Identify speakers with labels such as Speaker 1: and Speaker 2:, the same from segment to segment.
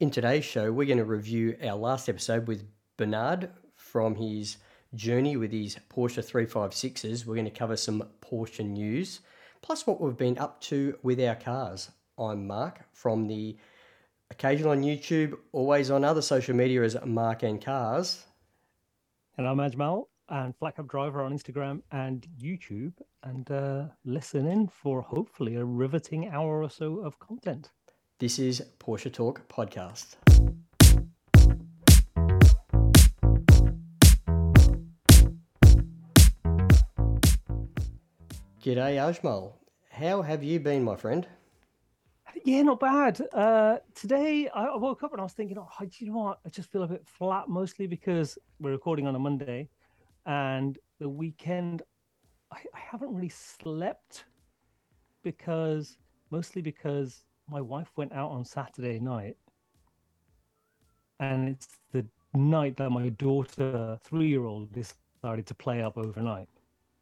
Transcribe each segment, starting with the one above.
Speaker 1: In today's show, we're going to review our last episode with Bernard from his journey with his Porsche 356s. We're going to cover some Porsche news, plus what we've been up to with our cars. I'm Mark from the occasional on YouTube, always on other social media as Mark and Cars.
Speaker 2: And I'm Ajmal and Flat Cup Driver on Instagram and YouTube, and uh, listen in for hopefully a riveting hour or so of content.
Speaker 1: This is Porsche Talk Podcast. G'day, Ajmal. How have you been, my friend?
Speaker 2: Yeah, not bad. Uh, today I woke up and I was thinking, oh, you know what? I just feel a bit flat, mostly because we're recording on a Monday, and the weekend I, I haven't really slept because mostly because my wife went out on Saturday night, and it's the night that my daughter, three-year-old, decided to play up overnight,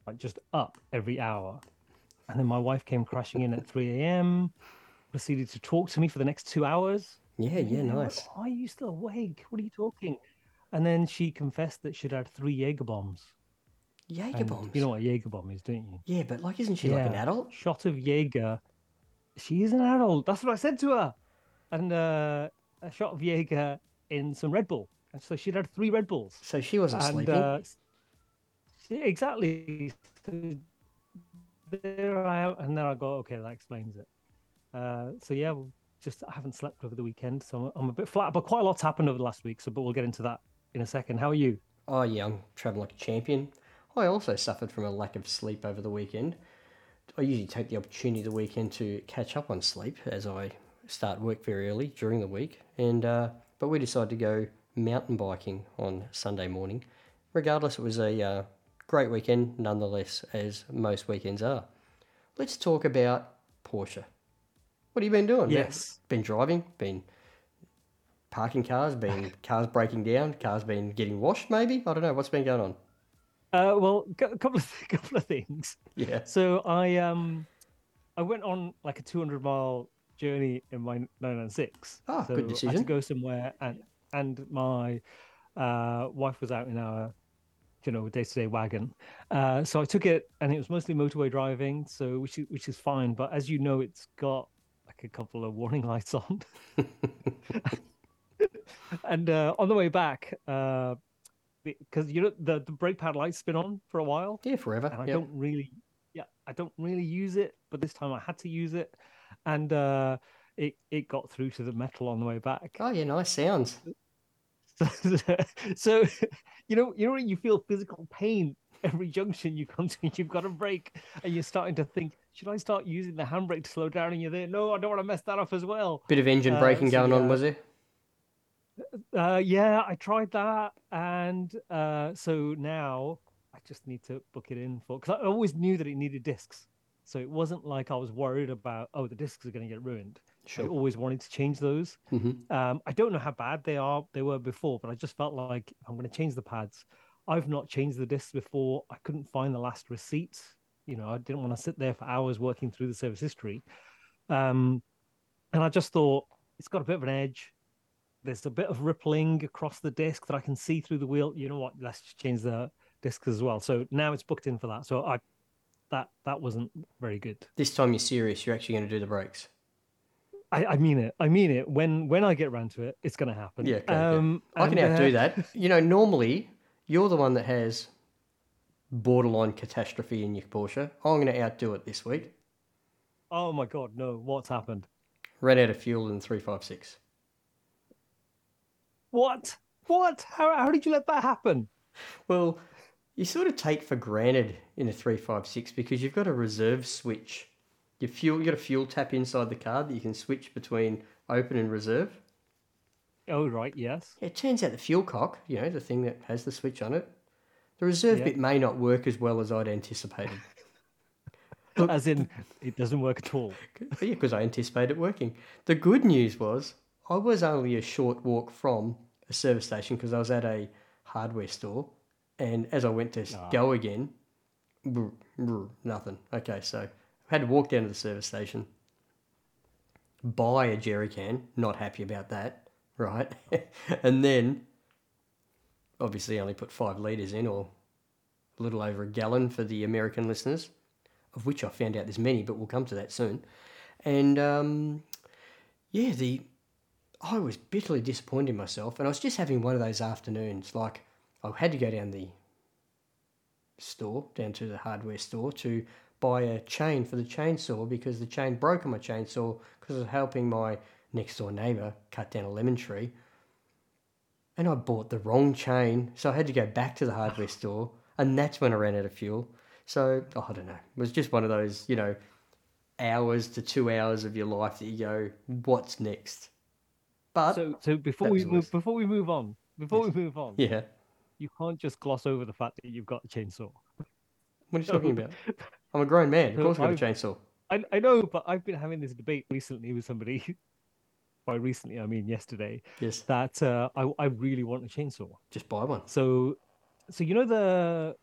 Speaker 2: like just up every hour. And then my wife came crashing in at 3 a.m proceeded to talk to me for the next two hours.
Speaker 1: Yeah, yeah, nice.
Speaker 2: Why are you still awake? What are you talking? And then she confessed that she'd had three Jaeger bombs.
Speaker 1: Jaeger bombs.
Speaker 2: You know what a Jaeger bomb is, don't you?
Speaker 1: Yeah, but like, isn't she yeah. like an adult?
Speaker 2: Shot of Jaeger. She is an adult. That's what I said to her. And uh, a shot of Jaeger in some Red Bull. And so she'd had three Red Bulls.
Speaker 1: So she wasn't and, sleeping. Uh,
Speaker 2: she, exactly. So there I am, and then I go, okay, that explains it. Uh, so yeah, just I haven't slept over the weekend, so I'm a bit flat. But quite a lot's happened over the last week, so but we'll get into that in a second. How are you?
Speaker 1: Oh yeah, I'm traveling like a champion. I also suffered from a lack of sleep over the weekend. I usually take the opportunity the weekend to catch up on sleep as I start work very early during the week. And uh, but we decided to go mountain biking on Sunday morning. Regardless, it was a uh, great weekend nonetheless, as most weekends are. Let's talk about Porsche. What have you been doing?
Speaker 2: Yes.
Speaker 1: Been, been driving, been parking cars, been cars breaking down, cars been getting washed, maybe? I don't know. What's been going on?
Speaker 2: Uh, well, a couple of couple of things.
Speaker 1: Yeah.
Speaker 2: So I um I went on like a 200 mile journey in my 996.
Speaker 1: Ah,
Speaker 2: so
Speaker 1: good decision.
Speaker 2: I had to go somewhere, and and my uh, wife was out in our you know day to day wagon. Uh, so I took it, and it was mostly motorway driving, so which is, which is fine. But as you know, it's got like a couple of warning lights on. and uh, on the way back, uh, because you know the the brake pad lights been on for a while.
Speaker 1: Yeah, forever.
Speaker 2: And I
Speaker 1: yep.
Speaker 2: don't really, yeah, I don't really use it, but this time I had to use it, and uh, it it got through to the metal on the way back.
Speaker 1: Oh yeah, nice sounds.
Speaker 2: so, you know, you know, you feel physical pain every junction you come to, and you've got a brake, and you're starting to think, should I start using the handbrake to slow down? And you're there, no, I don't want to mess that up as well.
Speaker 1: Bit of engine braking uh, so, going on, was it?
Speaker 2: Uh, yeah, I tried that, and uh, so now I just need to book it in for because I always knew that it needed discs, so it wasn't like I was worried about oh the discs are going to get ruined. Sure. I always wanted to change those.
Speaker 1: Mm-hmm.
Speaker 2: Um, I don't know how bad they are they were before, but I just felt like I'm going to change the pads. I've not changed the discs before. I couldn't find the last receipt. You know, I didn't want to sit there for hours working through the service history. Um, and I just thought it's got a bit of an edge. There's a bit of rippling across the disc that I can see through the wheel. You know what? Let's change the discs as well. So now it's booked in for that. So I that that wasn't very good.
Speaker 1: This time you're serious. You're actually going to do the brakes.
Speaker 2: I, I, mean it. I mean it. When when I get around to it, it's going to happen.
Speaker 1: Yeah, okay, um, I can outdo uh, that. You know, normally you're the one that has borderline catastrophe in your Porsche. I'm going to outdo it this week.
Speaker 2: Oh my god, no! What's happened?
Speaker 1: Ran out of fuel in three five six.
Speaker 2: What? What? How how did you let that happen?
Speaker 1: Well, you sort of take for granted in a three five six because you've got a reserve switch. You fuel, you got a fuel tap inside the car that you can switch between open and reserve.
Speaker 2: Oh, right, yes.
Speaker 1: It turns out the fuel cock, you know, the thing that has the switch on it, the reserve yeah. bit may not work as well as I'd anticipated.
Speaker 2: Look, as in, it doesn't work at all.
Speaker 1: Yeah, because I anticipated it working. The good news was I was only a short walk from a service station because I was at a hardware store. And as I went to oh. go again, brr, brr, nothing. Okay, so I had to walk down to the service station, buy a jerry can, not happy about that right? and then, obviously, only put five litres in, or a little over a gallon for the American listeners, of which I found out there's many, but we'll come to that soon. And um, yeah, the I was bitterly disappointed in myself, and I was just having one of those afternoons. Like I had to go down the store, down to the hardware store, to buy a chain for the chainsaw because the chain broke on my chainsaw because I was helping my next door neighbour cut down a lemon tree. And I bought the wrong chain, so I had to go back to the hardware store, and that's when I ran out of fuel. So oh, I don't know. It was just one of those, you know, hours to two hours of your life that you go, "What's next?" But
Speaker 2: So, so before we move, before we move on, before we move on,
Speaker 1: yeah,
Speaker 2: you can't just gloss over the fact that you've got a chainsaw.
Speaker 1: what are you talking about? I'm a grown man. Of course, I've got a chainsaw.
Speaker 2: I, I know, but I've been having this debate recently with somebody. By recently, I mean yesterday.
Speaker 1: Yes,
Speaker 2: That uh, I I really want a chainsaw.
Speaker 1: just buy one.
Speaker 2: So, so you know the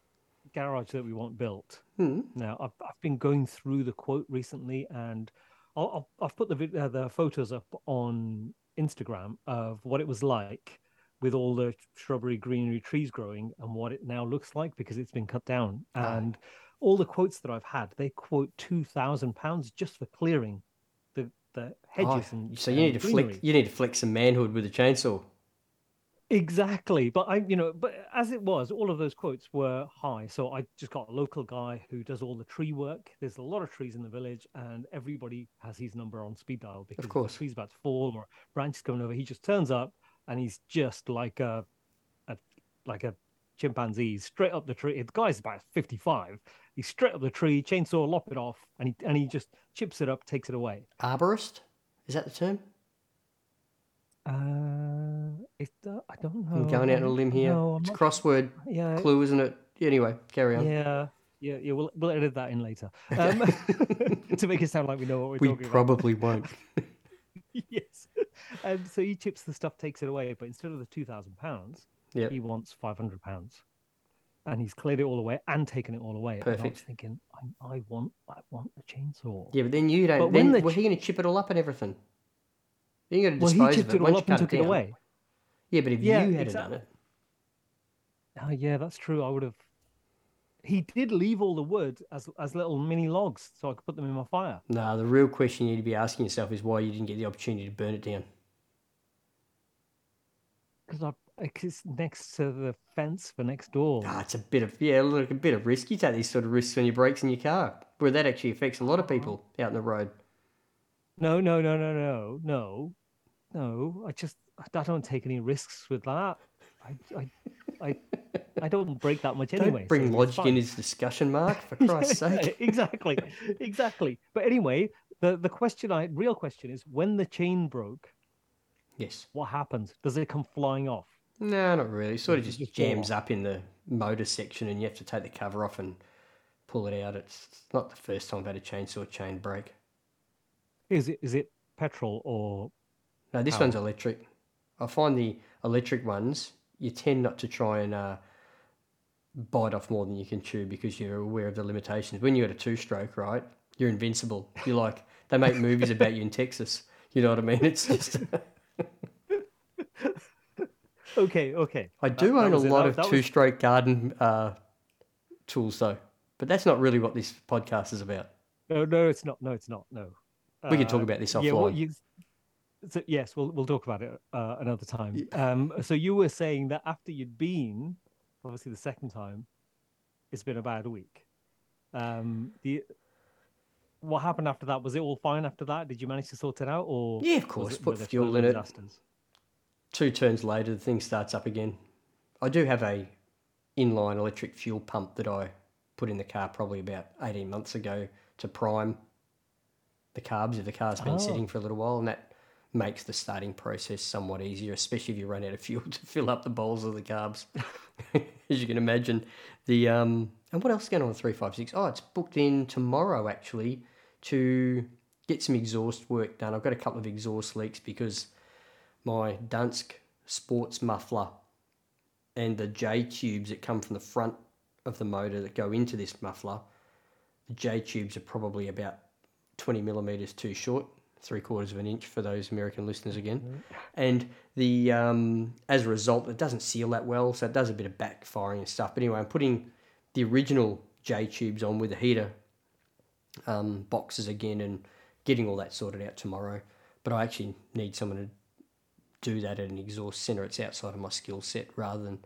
Speaker 2: garage that we want built.
Speaker 1: Hmm.
Speaker 2: Now, I've, I've been going through the quote recently, and I'll, I'll, I've put the uh, the photos up on Instagram of what it was like with all the shrubbery, greenery, trees growing, and what it now looks like because it's been cut down. And all the quotes that I've had, they quote two thousand pounds just for clearing the the hedges.
Speaker 1: Oh,
Speaker 2: and
Speaker 1: so you need to
Speaker 2: greenery.
Speaker 1: flick. You need to flick some manhood with a chainsaw.
Speaker 2: Exactly. But I, you know, but as it was, all of those quotes were high. So I just got a local guy who does all the tree work. There's a lot of trees in the village, and everybody has his number on speed dial because if
Speaker 1: course.
Speaker 2: the tree's about to fall or branches coming over. He just turns up and he's just like a, a like a chimpanzee straight up the tree. The guy's about 55. He's straight up the tree, chainsaw, lop it off, and he and he just chips it up, takes it away.
Speaker 1: Arborist, is that the term?
Speaker 2: Uh, it, uh, I don't know.
Speaker 1: I'm going out on a
Speaker 2: I'm-
Speaker 1: limb here.
Speaker 2: No,
Speaker 1: it's a
Speaker 2: not
Speaker 1: crossword
Speaker 2: yeah,
Speaker 1: clue, isn't it? Anyway, carry on.
Speaker 2: Yeah, yeah, yeah. We'll we'll edit that in later um, to make it sound like we know what we're
Speaker 1: we
Speaker 2: talking
Speaker 1: probably won't.
Speaker 2: yes. And so he chips the stuff, takes it away, but instead of the two thousand pounds,
Speaker 1: Yep.
Speaker 2: he wants five hundred pounds, and he's cleared it all away and taken it all away. And I was
Speaker 1: Perfect.
Speaker 2: thinking, I, I want, I want a chainsaw.
Speaker 1: Yeah, but then you don't.
Speaker 2: But
Speaker 1: then
Speaker 2: the
Speaker 1: well,
Speaker 2: ch-
Speaker 1: you're going to chip it all up and everything. You're going to
Speaker 2: Well,
Speaker 1: dispose
Speaker 2: he
Speaker 1: of it
Speaker 2: it all up and took it
Speaker 1: down.
Speaker 2: away.
Speaker 1: Yeah, but if
Speaker 2: Yeah,
Speaker 1: you had
Speaker 2: exactly.
Speaker 1: done it,
Speaker 2: Oh, yeah, that's true. I would have. He did leave all the wood as as little mini logs, so I could put them in my fire.
Speaker 1: no. The real question you need to be asking yourself is why you didn't get the opportunity to burn it down.
Speaker 2: Because I, it's next to the fence for next door.
Speaker 1: Ah, it's a bit of yeah, look, a bit of risk. You take these sort of risks on your brakes in your car, where that actually affects a lot of people out in the road.
Speaker 2: No, no, no, no, no, no, no. I just I don't take any risks with that. I I I, I don't break that much anyway.
Speaker 1: Don't bring
Speaker 2: so
Speaker 1: logic in his discussion, Mark. For Christ's sake.
Speaker 2: exactly, exactly. But anyway, the the question I real question is when the chain broke,
Speaker 1: Yes.
Speaker 2: what happens? Does it come flying off?
Speaker 1: No, not really. It sort of just jams up in the motor section, and you have to take the cover off and pull it out. It's it's not the first time I've had a chainsaw chain break.
Speaker 2: Is it is it petrol or
Speaker 1: No, this
Speaker 2: Power.
Speaker 1: one's electric. I find the electric ones, you tend not to try and uh, bite off more than you can chew because you're aware of the limitations. When you're at a two stroke, right, you're invincible. You're like, they make movies about you in Texas. You know what I mean? It's just,
Speaker 2: okay, okay.
Speaker 1: I do
Speaker 2: that
Speaker 1: own a
Speaker 2: was it.
Speaker 1: lot
Speaker 2: That-
Speaker 1: of two stroke garden uh, tools though, but that's not really what this podcast is about.
Speaker 2: No, no, it's not. No, it's not. No.
Speaker 1: We can talk
Speaker 2: Uh,
Speaker 1: about this
Speaker 2: Yeah, well,
Speaker 1: offline.
Speaker 2: you, so, yes, we'll we'll talk about it uh, another time. Um, so you were saying that after you'd been, obviously the second time, it's been about a bad week. Um, the what happened after that? Was it all fine after that? Did you manage to sort it out, or
Speaker 1: Yeah, of course.
Speaker 2: it-
Speaker 1: Put fuel in it. two turns later, the thing starts up again. I do have a inline electric fuel pump that I put in the car probably about 18 months ago to prime the carbs if the car's been
Speaker 2: Oh.
Speaker 1: sitting for a little while, and that makes the starting process somewhat easier, especially if you run out of fuel to fill up the bowls of the carbs. As you can imagine, the um, and what else is going on with three five six? Oh, it's booked in tomorrow actually to get some exhaust work done. I've got a couple of exhaust leaks because my Dansk sports muffler and the J tubes that come from the front of the motor that go into this muffler, the J tubes are probably about 20 millimeters too short. three quarters of an inch for those American listeners again. And the um, as a result, it doesn't seal that well, so it does a bit of backfiring and stuff. But anyway, I'm putting the original J tubes on with the heater um, boxes again and getting all that sorted out tomorrow. But I actually need someone to do that at an exhaust center. It's outside of my skill set rather than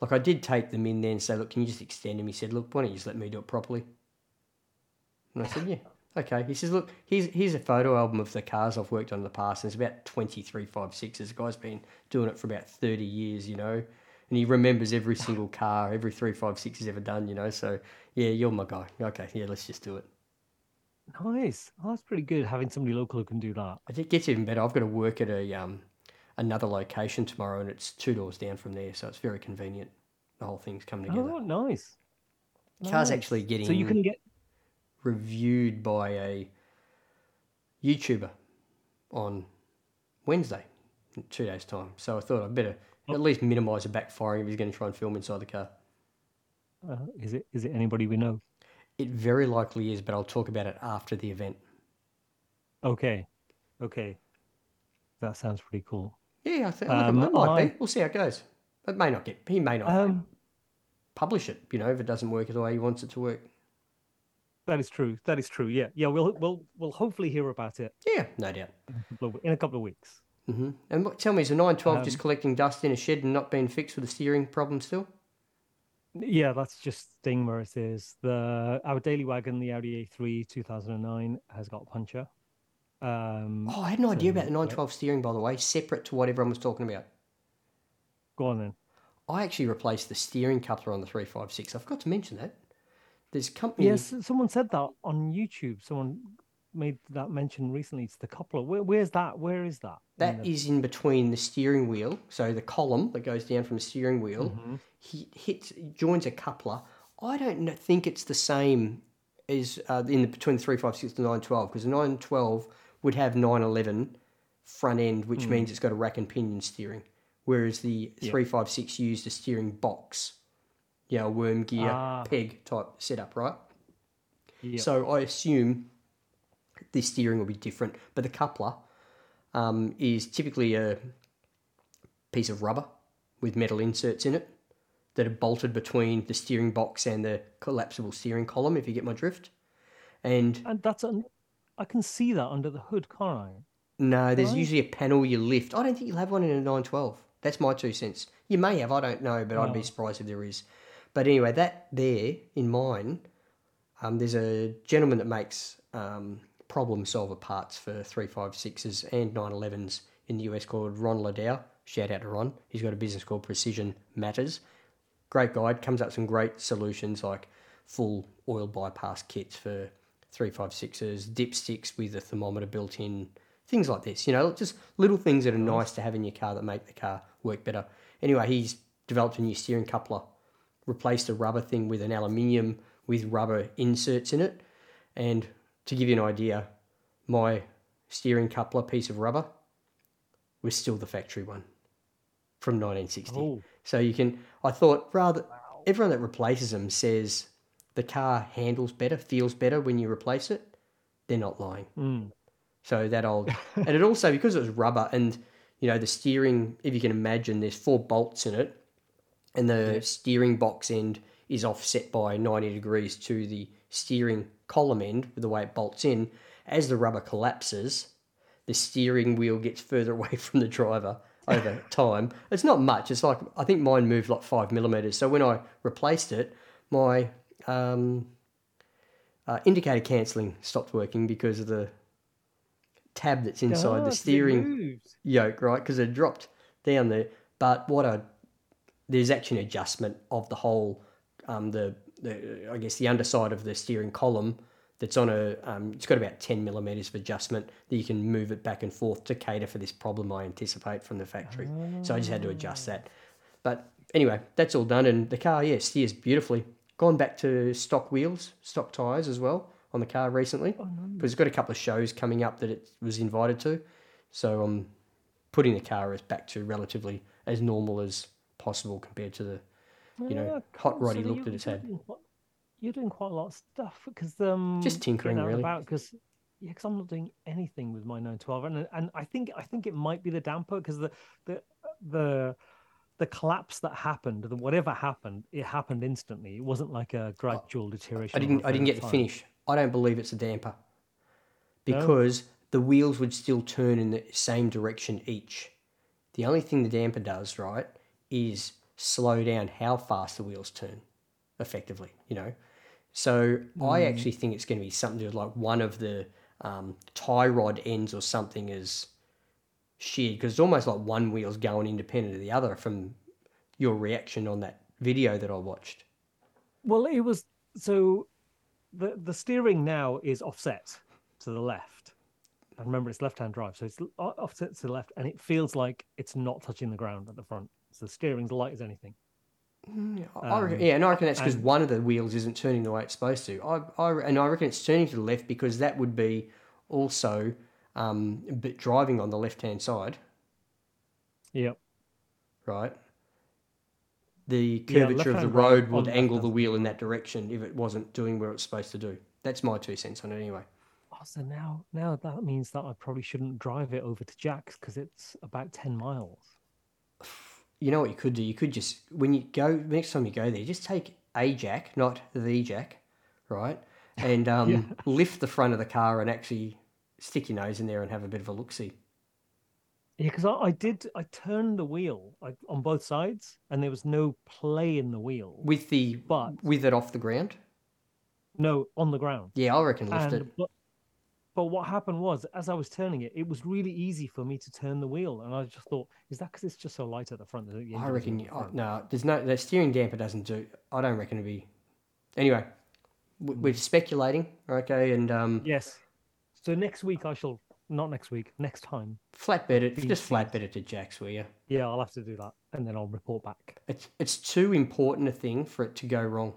Speaker 1: like I did take them in there and say, look, can you just extend them? He said, look, why don't you just let me do it properly? And I said, yeah. Okay. He says, look, here's here's a photo album of the cars I've worked on in the past, and it's about 23 five sixes. The guy's been doing it for about 30 years, you know, and he remembers every single car, every three five six he's ever done, you know. So yeah, you're my guy. Okay, yeah, let's just do it.
Speaker 2: Nice. Oh, that's pretty good having somebody local who can do that.
Speaker 1: It gets even better. I've got to work at a um another location tomorrow, and it's two doors down from there, so it's very convenient. The whole thing's come together.
Speaker 2: Oh, nice.
Speaker 1: Car's
Speaker 2: Nice.
Speaker 1: actually getting
Speaker 2: So you can get
Speaker 1: reviewed by a YouTuber on Wednesday, in two days' time. So I thought I'd better at least minimise the backfiring if he's going to try and film inside the car.
Speaker 2: uh, is it is it anybody we know?
Speaker 1: It very likely is, but I'll talk about it after the event.
Speaker 2: Okay. Okay. That sounds pretty cool.
Speaker 1: Yeah, I think
Speaker 2: Um,
Speaker 1: it might
Speaker 2: I-
Speaker 1: be. We'll see how it goes. It may not get. He may not
Speaker 2: Um
Speaker 1: publish it. You know, if it doesn't work the way he wants it to work.
Speaker 2: That is true. That is true. Yeah. Yeah, we'll we'll we'll hopefully hear about it
Speaker 1: Yeah, no doubt.
Speaker 2: in a couple of, in a couple of weeks.
Speaker 1: hmm And what, tell me, is the 912 just
Speaker 2: Um,
Speaker 1: collecting dust in a shed and not being fixed with a steering problem still?
Speaker 2: Yeah, that's just staying where it is. The our daily wagon, the Audi A3 2009, has got a puncher. Um,
Speaker 1: Oh, I had no idea about the
Speaker 2: so,
Speaker 1: 912 steering, by the way, separate to what everyone was talking about.
Speaker 2: go on then.
Speaker 1: I actually replaced the steering coupler on the 356. I forgot to mention that. There's a company.
Speaker 2: Yes, someone said that on YouTube. Someone made that mention recently. It's the coupler. Where, where's that? Where is that? in the-
Speaker 1: is in between the steering wheel, so the column that goes down from the steering wheel,
Speaker 2: Mhm.
Speaker 1: he hits joins a coupler. I don't think it's the same as uh, in the, between the 356 and 912 because the 912 would have 911 front end, which means it's got a rack and pinion steering, whereas the 356 used a steering box, yeah, a worm gear
Speaker 2: Ah.
Speaker 1: peg type setup, right?
Speaker 2: Yeah.
Speaker 1: So I assume the steering will be different, but the coupler um, is typically a piece of rubber with metal inserts in it that are bolted between the steering box and the collapsible steering column. If you get my drift, and
Speaker 2: and that's un- I can see that under the hood, can't I?
Speaker 1: no, there's
Speaker 2: Right.
Speaker 1: usually a panel you lift. I don't think you'll have one in a 912. That's my two cents. You may have, I don't know, but I'd be surprised if there is. But anyway, that there in mine, um, there's a gentleman that makes um, problem solver parts for 356s and 911s in the US called Ron Ladow. Shout out to Ron. He's got a business called Precision Matters. Great guide, comes up with some great solutions like full oil bypass kits for 356s, dipsticks with a thermometer built in, things like this. You know, just little things that are nice to have in your car that make the car work better. Anyway, he's developed a new steering coupler, replaced a rubber thing with an aluminium with rubber inserts in it. And to give you an idea, my steering coupler piece of rubber was still the factory one from 1960.
Speaker 2: Oh,
Speaker 1: So you can, I thought, rather, everyone that replaces them says the car handles better, feels better when you replace it. They're not lying.
Speaker 2: mm.
Speaker 1: So that old, and it also because it was rubber and you know the steering. If you can imagine, there's four bolts in it, and the steering box end is offset by ninety degrees to the steering column end with the way it bolts in. As the rubber collapses, the steering wheel gets further away from the driver over time. It's not much. It's like I think mine moved like five millimeters. So when I replaced it, my um, uh, indicator cancelling stopped working because of the tab that's inside
Speaker 2: Ah,
Speaker 1: the steering yoke, right? Because it dropped down there. But what I there's actually an adjustment of the whole, um, the, the I guess the underside of the steering column that's on a um, it's got about ten millimeters of adjustment that you can move it back and forth to cater for this problem I anticipate from the factory. So I just had to adjust that. But anyway, that's all done, and the car yeah steers beautifully. Gone back to stock wheels, stock tires as well on the car recently
Speaker 2: Oh, no.
Speaker 1: because it's got a couple of shows coming up that it was invited to. So I'm putting the car as back to relatively as normal as possible compared to the you know hot
Speaker 2: cool.
Speaker 1: rod he
Speaker 2: So
Speaker 1: looked at its
Speaker 2: you're
Speaker 1: head.
Speaker 2: You're doing quite a lot of stuff because um
Speaker 1: Just tinkering, really.
Speaker 2: Because Yeah, because I'm not doing anything with my 912, and and I think I think it might be the damper because the the the the collapse that happened, the whatever happened, it happened instantly. It wasn't like a gradual deterioration.
Speaker 1: I didn't. I didn't get to finish. I don't believe it's a damper because the wheels would still turn in the same direction each. The only thing the damper does, right, is slow down how fast the wheels turn, effectively. You know, so I actually think it's going to be something to do with like one of the um, tie rod ends or something is sheared because it's almost like one wheel's going independent of the other from your reaction on that video that I watched.
Speaker 2: Well, it was so the the steering now is offset to the left. And remember, it's left-hand drive, so it's offset to the left, and it feels like it's not touching the ground at the front. So the steering's light as anything.
Speaker 1: Yeah, I reckon,
Speaker 2: Um,
Speaker 1: yeah, and I reckon that's because one of the wheels isn't turning the way it's supposed to. I, I, and I reckon it's turning to the left because that would be also um, but driving on the left hand side,
Speaker 2: Yep.
Speaker 1: right? The
Speaker 2: Yeah,
Speaker 1: curvature of the road would angle the wheel in that direction if it wasn't doing what it's supposed to do. That's my two cents on it, anyway.
Speaker 2: Oh, so now, now that means that I probably shouldn't drive it over to Jack's because it's about ten miles.
Speaker 1: You know what you could do? You could just when you go next time you go there, just take a jack, not the jack, right? And um, lift the front of the car and actually stick your nose in there and have a bit of a look see.
Speaker 2: Yeah, because I, I did. I turned the wheel like, on both sides, and there was no play in the wheel.
Speaker 1: with the
Speaker 2: But-
Speaker 1: with it off the ground.
Speaker 2: No, on the ground.
Speaker 1: Yeah, I reckon lift
Speaker 2: And
Speaker 1: it.
Speaker 2: but, but what happened was, as I was turning it, it was really easy for me to turn the wheel, and I just thought, is that because it's just so light at the front? the
Speaker 1: I reckon.
Speaker 2: isn't
Speaker 1: You,
Speaker 2: at
Speaker 1: oh,
Speaker 2: the
Speaker 1: no, there's no the steering damper doesn't do. I don't reckon it'd be. Anyway, we're speculating, okay, and um,
Speaker 2: Yes. So next week I shall not next week, next time.
Speaker 1: flatbed it.
Speaker 2: Be-
Speaker 1: Just flatbed it to Jack's, will you?
Speaker 2: Yeah, I'll have to do that, and then I'll report back.
Speaker 1: It's it's too important a thing for it to go wrong.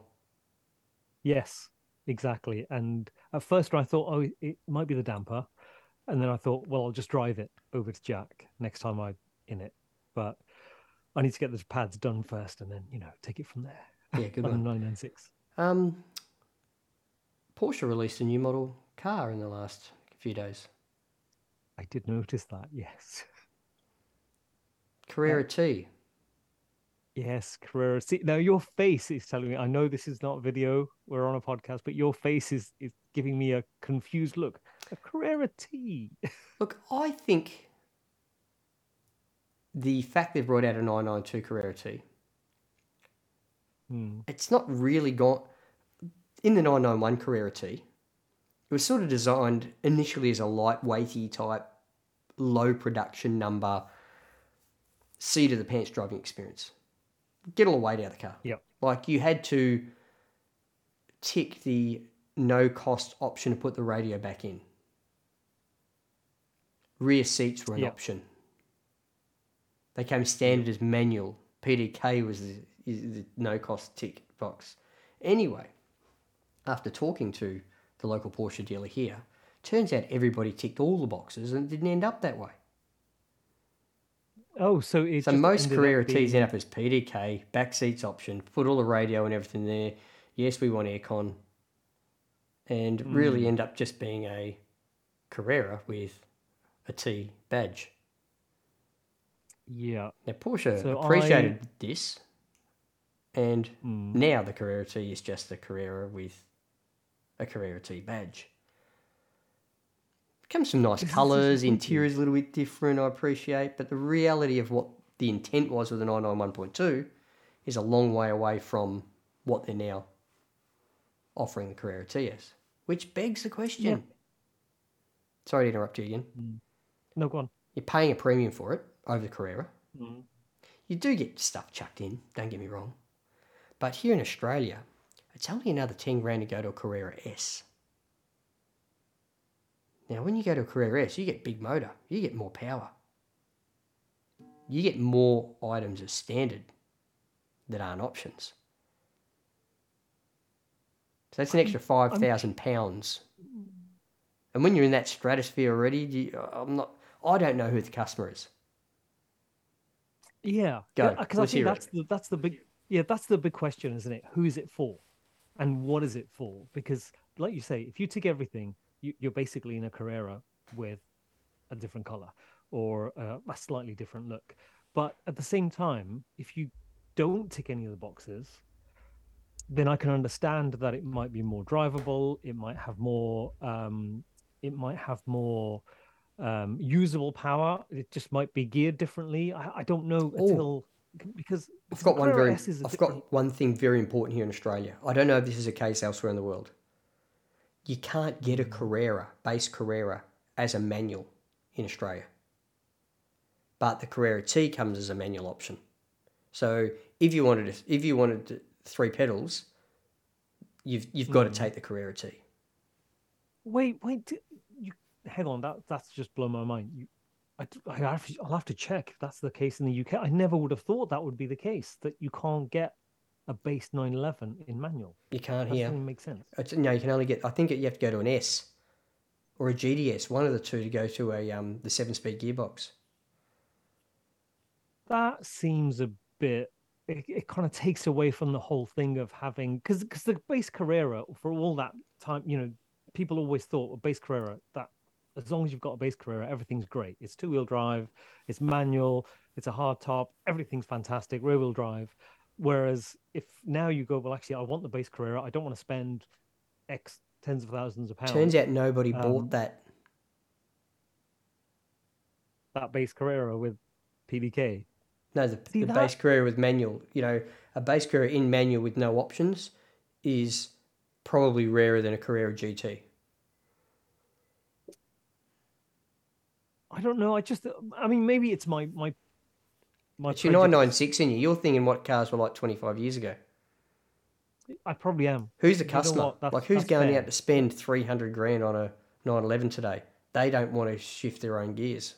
Speaker 2: Yes, exactly. And at first I thought, oh, it might be the damper, and then I thought, well, I'll just drive it over to Jack next time I'm in it. But I need to get the pads done first, and then you know take it from there.
Speaker 1: Yeah, good
Speaker 2: on
Speaker 1: one.
Speaker 2: 996.
Speaker 1: Um, Porsche released a new model car in the last few days.
Speaker 2: I did notice that. Yes.
Speaker 1: Carrera T.
Speaker 2: Yes, Carrera. See, now your face is telling me. I know this is not video. We're on a podcast, but your face is is giving me a confused look. A Carrera T.
Speaker 1: Look, I think the fact they've brought out a 992 Carrera T,
Speaker 2: Hmm.
Speaker 1: it's not really gone. In the 991 Carrera T, it was sort of designed initially as a lightweighty type, low production number, seat of the pants driving experience. Get all the weight out of the car.
Speaker 2: Yep.
Speaker 1: Like you had to tick the no cost option to put the radio back in. Rear seats were an
Speaker 2: Yep.
Speaker 1: option. They came standard as manual. PDK was the, is the no cost tick box. Anyway, after talking to the local Porsche dealer here, turns out everybody ticked all the boxes and it didn't end up that way.
Speaker 2: Oh, so it
Speaker 1: So most Carrera
Speaker 2: being-
Speaker 1: T's end up as PDK, back seats option, put all the radio and everything there. Yes, we want aircon. And
Speaker 2: Hmm.
Speaker 1: really end up just being a Carrera with a T badge.
Speaker 2: Yeah.
Speaker 1: Now Porsche
Speaker 2: So
Speaker 1: appreciated this, and
Speaker 2: Hmm.
Speaker 1: now the Carrera T is just a Carrera with a Carrera T badge. Comes some nice colours,
Speaker 2: interior
Speaker 1: is a little bit different, I appreciate, but the reality of what the intent was with the 991.2 is a long way away from what they're now offering the Carrera T as. Which begs the question.
Speaker 2: Yeah.
Speaker 1: Sorry to interrupt you again.
Speaker 2: No, go on.
Speaker 1: You're paying a premium for it over the Carrera.
Speaker 2: Mm.
Speaker 1: You do get stuff chucked in, don't get me wrong. But here in Australia, it's only another 10 grand to go to a Carrera S. Now, when you go to a Carrera S, you get big motor, you get more power. You get more items as standard that aren't options. That's an extra five thousand pounds. And when you're in that stratosphere already, do you, I'm not. I don't know who the customer is.
Speaker 2: Yeah,
Speaker 1: Go,
Speaker 2: Because I think
Speaker 1: it.
Speaker 2: that's the that's the big yeah that's the big question, isn't it? Who is it for, and what is it for? Because, like you say, if you tick everything, you, you're basically in a Carrera with a different color or a slightly different look. But at the same time, if you don't tick any of the boxes, then I can understand that it might be more drivable. It might have more. Um, it might have more um, usable power. It just might be geared differently. I, I don't know
Speaker 1: Ooh.
Speaker 2: until because
Speaker 1: I've got one very.
Speaker 2: S is a
Speaker 1: I've
Speaker 2: different-
Speaker 1: got one thing very important here in Australia. I don't know if this is a case elsewhere in the world. You can't get a Carrera base Carrera as a manual in Australia, but the Carrera T comes as a manual option. So if you wanted to, if you wanted to, three pedals, you've you've got to take the Carrera T.
Speaker 2: Wait, wait. You hang on. That that's just blown my mind. You, I, I have, I'll have to check if that's the case in the UK. I never would have thought that would be the case. That you can't get a base 911 in manual.
Speaker 1: You can't
Speaker 2: That
Speaker 1: here.
Speaker 2: doesn't make sense.
Speaker 1: It's, no, you can only get. I think you have to go to an S or a GTS, one of the two, to go to a um the seven speed gearbox.
Speaker 2: That seems a bit. It, it kind of takes away from the whole thing of having because because the base Carrera for all that time, you know, people always thought a base Carrera that as long as you've got a base Carrera, everything's great. It's two wheel drive, it's manual, it's a hard top, everything's fantastic, rear wheel drive. Whereas if now you go, well, actually, I want the base Carrera, I don't want to spend X tens of thousands of pounds.
Speaker 1: Turns out nobody
Speaker 2: Um,
Speaker 1: bought that.
Speaker 2: that base Carrera with PDK.
Speaker 1: No, the,
Speaker 2: See
Speaker 1: the
Speaker 2: that?
Speaker 1: base Carrera with manual. You know, a base Carrera in manual with no options is probably rarer than a Carrera GT.
Speaker 2: I don't know. I just, I mean, maybe it's my my my.
Speaker 1: It's your
Speaker 2: prejudice.
Speaker 1: 996 in you. You're thinking what cars were like 25 years ago.
Speaker 2: I probably am.
Speaker 1: Who's the
Speaker 2: You
Speaker 1: customer? like, who's going
Speaker 2: fair.
Speaker 1: out to spend 300 grand on a 911 today? They don't want to shift their own gears.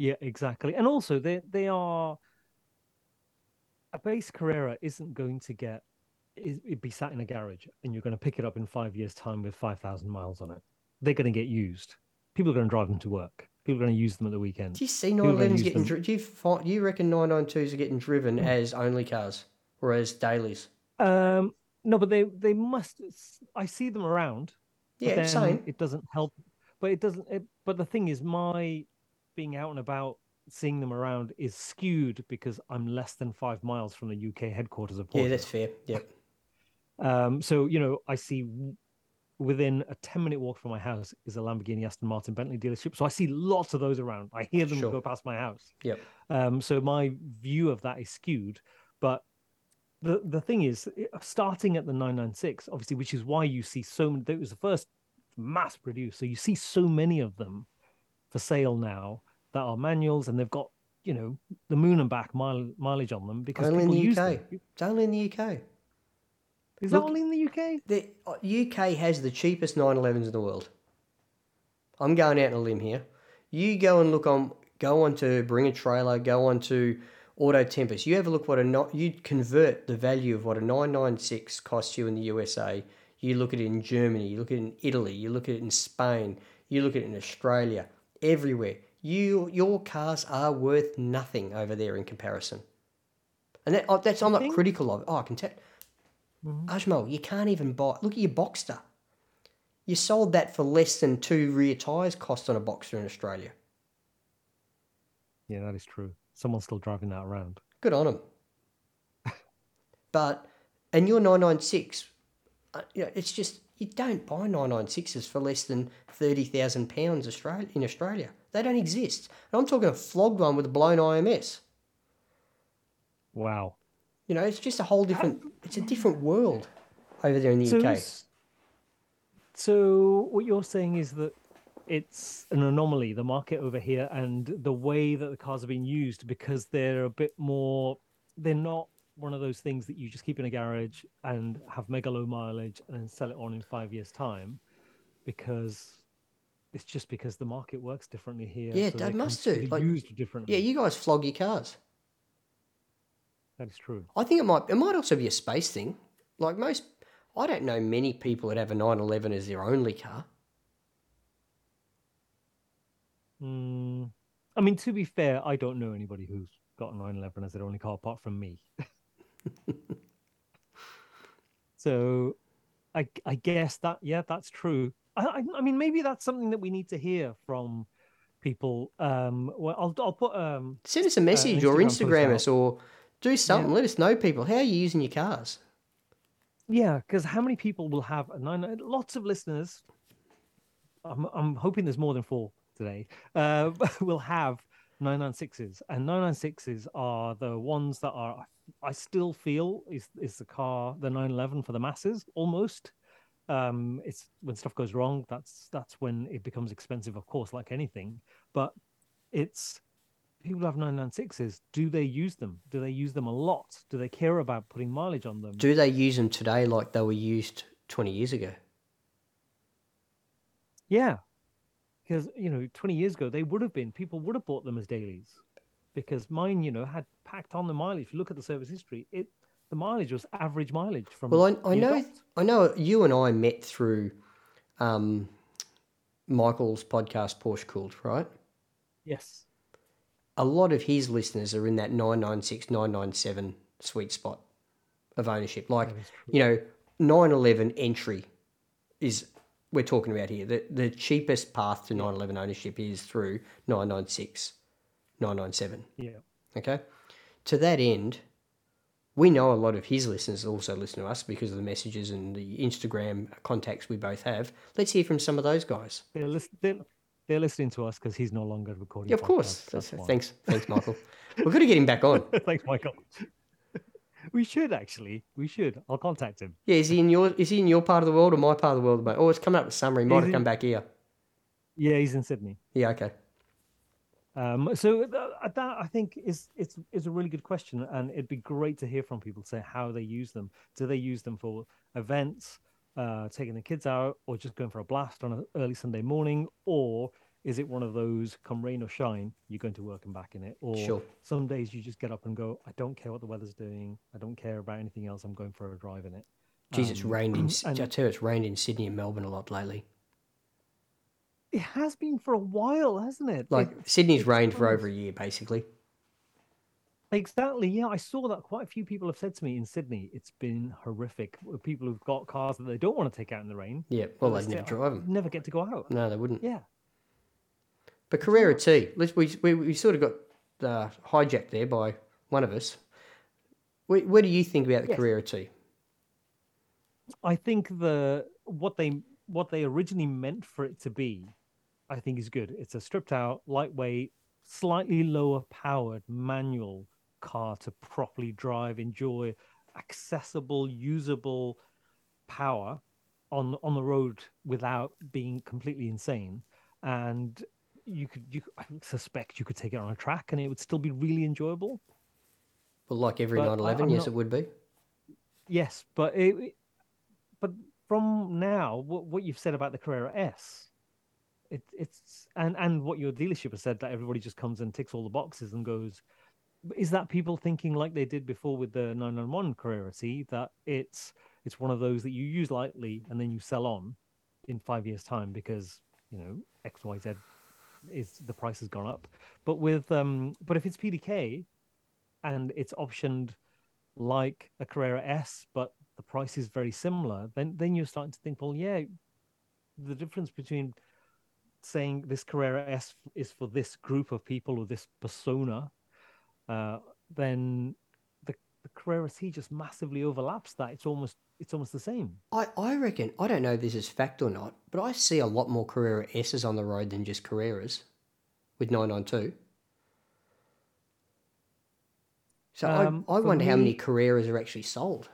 Speaker 2: Yeah, exactly. And also, they they are a base Carrera isn't going to get is it'd be sat in a garage, and you're going to pick it up in five years' time with five thousand miles on it. They're going to get used. People are going to drive them to work. People are going to use them at the weekend.
Speaker 1: Do you see
Speaker 2: People don't
Speaker 1: 911s getting
Speaker 2: them.
Speaker 1: dri- do you, do you reckon 992s are getting driven as only cars or as dailies?
Speaker 2: Um, no, but they they must. I see them around.
Speaker 1: Yeah, same.
Speaker 2: It doesn't help, but it doesn't. It, but the thing is, my being out and about, seeing them around, is skewed because I'm less than five miles from the UK headquarters of
Speaker 1: Yeah, that's fair. Yep.
Speaker 2: Um, so you know, I see within a ten minute walk from my house is a Lamborghini, Aston Martin, Bentley dealership. So I see lots of those around. I hear them
Speaker 1: Sure.
Speaker 2: go past my house.
Speaker 1: Yep.
Speaker 2: Um, so my view of that is skewed. But the the thing is, starting at the 996, obviously, which is why you see so many. It was the first mass produced, so you see so many of them for sale now that are manuals, and they've got you know the moon and back mile, mileage on them because
Speaker 1: Only in the UK.
Speaker 2: them.
Speaker 1: It's only in the UK.
Speaker 2: Is
Speaker 1: Look-
Speaker 2: that only in the UK?
Speaker 1: The uh, UK has the cheapest 911s in the world. I'm going out on a limb here. You go and look on, go on to Bring a Trailer, go on to Auto Tempest. You have a look what a not. You convert the value of what a 996 costs you in the USA. You look at it in Germany. You look at it in Italy. You look at it in Spain. You look at it in Australia. Everywhere. You your cars are worth nothing over there in comparison. And that, oh, that's I'm not critical of. it. Oh, I can tell. Ajmal, you can't even buy. Look at your Boxster. You sold that for less than two rear tyres cost on a Boxster in Australia.
Speaker 2: Yeah, that is true. Someone's still driving that around.
Speaker 1: Good on them. but, and your 996, uh, you know, it's just, you don't buy 996s for less than £30,000 Australia, in Australia. They don't exist. And I'm talking a flogged one with a blown IMS.
Speaker 2: Wow.
Speaker 1: You know, it's just a whole different, it's a different world over there in the
Speaker 2: So,
Speaker 1: UK.
Speaker 2: so what you're saying is that it's an anomaly, the market over here, and the way that the cars are being used because they're a bit more. They're not one of those things that you just keep in a garage and have mega low mileage and then sell it on in five years' time, because it's just because the market works differently here.
Speaker 1: Yeah,
Speaker 2: so
Speaker 1: they must do, like-
Speaker 2: used differently.
Speaker 1: Yeah, you guys flog your cars.
Speaker 2: that is true.
Speaker 1: I think it might it might also be a space thing. Like most, I don't know many people that have a 911 as their only car.
Speaker 2: Mm, I mean, to be fair, I don't know anybody who's got a 911 as their only car apart from me. so I, I guess that, yeah, that's true. I, I mean, maybe that's something that we need to hear from people. Um, well, I'll I'll put um.
Speaker 1: Send us a message or
Speaker 2: Instagram post
Speaker 1: Instagram us or do something. Let us know, people. How are you using your cars?
Speaker 2: Yeah, because how many people will have a nine? Lots of listeners. I'm I'm hoping there's more than four today. Uh, will have 996s, and 996s are the ones that are. I still feel is is the car the 911 for the masses almost. Um, it's when stuff goes wrong. That's that's when it becomes expensive, of course, like anything. But it's people have 996s. Do they use them? Do they use them a lot? Do they care about putting mileage on them?
Speaker 1: Do they use them today like they were used 20 years ago?
Speaker 2: Yeah, because you know, twenty years ago they would have been people would have bought them as dailies, because mine, you know, had packed on the mileage. If you look at the service history, it the mileage was average mileage from.
Speaker 1: Well, I, I know. I know you and I met through um, Michael's podcast Porsche Cooled, right?
Speaker 2: Yes.
Speaker 1: A lot of his listeners are in that 996, 997 sweet spot of ownership. Like,
Speaker 2: That is true.
Speaker 1: you know, 911 entry is we're talking about here. The the cheapest path to 911 ownership is through 996, 997.
Speaker 2: Yeah.
Speaker 1: Okay. To that end, we know a lot of his listeners also listen to us because of the messages and the Instagram contacts we both have. Let's hear from some of those guys.
Speaker 2: They're, list- they're, they're listening to us because he's no longer recording.
Speaker 1: Yeah, of course.
Speaker 2: that's
Speaker 1: That's- thanks, thanks, Michael. We've got to get him back on.
Speaker 2: Thanks, Michael. We should actually. We should. I'll contact him.
Speaker 1: Yeah, is he in your is he in your part of the world or my part of the world? mate? Oh, it's coming up with summer. He might
Speaker 2: He's
Speaker 1: have
Speaker 2: in-
Speaker 1: come back here.
Speaker 2: Yeah, he's in Sydney.
Speaker 1: Yeah, okay.
Speaker 2: Um, so th- that I think is it's is a really good question, and it'd be great to hear from people say how they use them. Do they use them for events, uh, taking the kids out, or just going for a blast on an early Sunday morning, or is it one of those come rain or shine, you're going to work and back in it, or
Speaker 1: Sure.
Speaker 2: some days you just get up and go, I don't care what the weather's doing, I don't care about anything else, I'm going for a drive in it.
Speaker 1: Jeez, it's
Speaker 2: Um,
Speaker 1: rained in.
Speaker 2: and-
Speaker 1: I tell you, it's rained in Sydney and Melbourne a lot lately.
Speaker 2: It has been for a while, hasn't it?
Speaker 1: Like
Speaker 2: It-
Speaker 1: Sydney's
Speaker 2: it's
Speaker 1: rained for over a year, basically.
Speaker 2: Exactly. Yeah, I saw that. Quite a few people have said to me in Sydney, it's been horrific. People who've got cars that they don't want to take out in the rain.
Speaker 1: Yeah, well,
Speaker 2: they
Speaker 1: never drive them.
Speaker 2: Never get to go out.
Speaker 1: No, they wouldn't.
Speaker 2: Yeah.
Speaker 1: But Carrera T, we, we, we sort of got uh, hijacked there by one of us. What, what do you think about the
Speaker 2: Yes.
Speaker 1: Carrera T?
Speaker 2: I think the what they what they originally meant for it to be, I think is good. It's a stripped out, lightweight, slightly lower powered manual car to properly drive, enjoy accessible, usable power on on the road without being completely insane. And you could you I suspect you could take it on a track and it would still be really enjoyable.
Speaker 1: Well, like every
Speaker 2: I-
Speaker 1: 911, yes,
Speaker 2: not-
Speaker 1: it would be.
Speaker 2: Yes, but it, but from now, what, what you've said about the Carrera S, it, it's and and what your dealership has said that everybody just comes and ticks all the boxes and goes. Is that people thinking like they did before with the 991 Carrera T that it's it's one of those that you use lightly and then you sell on in five years time because you know X Y Z is the price has gone up. But with um, but if it's PDK and it's optioned like a Carrera S, but the price is very similar, then then you're starting to think, well, yeah, the difference between saying this Carrera S is for this group of people or this persona, uh, then the, the Carrera T just massively overlaps that. It's almost it's almost the same.
Speaker 1: I, I reckon, I don't know if this is fact or not, but I see a lot more Carrera S's on the road than just Carreras with 992. So
Speaker 2: Um,
Speaker 1: I, I wonder how many
Speaker 2: me-
Speaker 1: Carreras are actually sold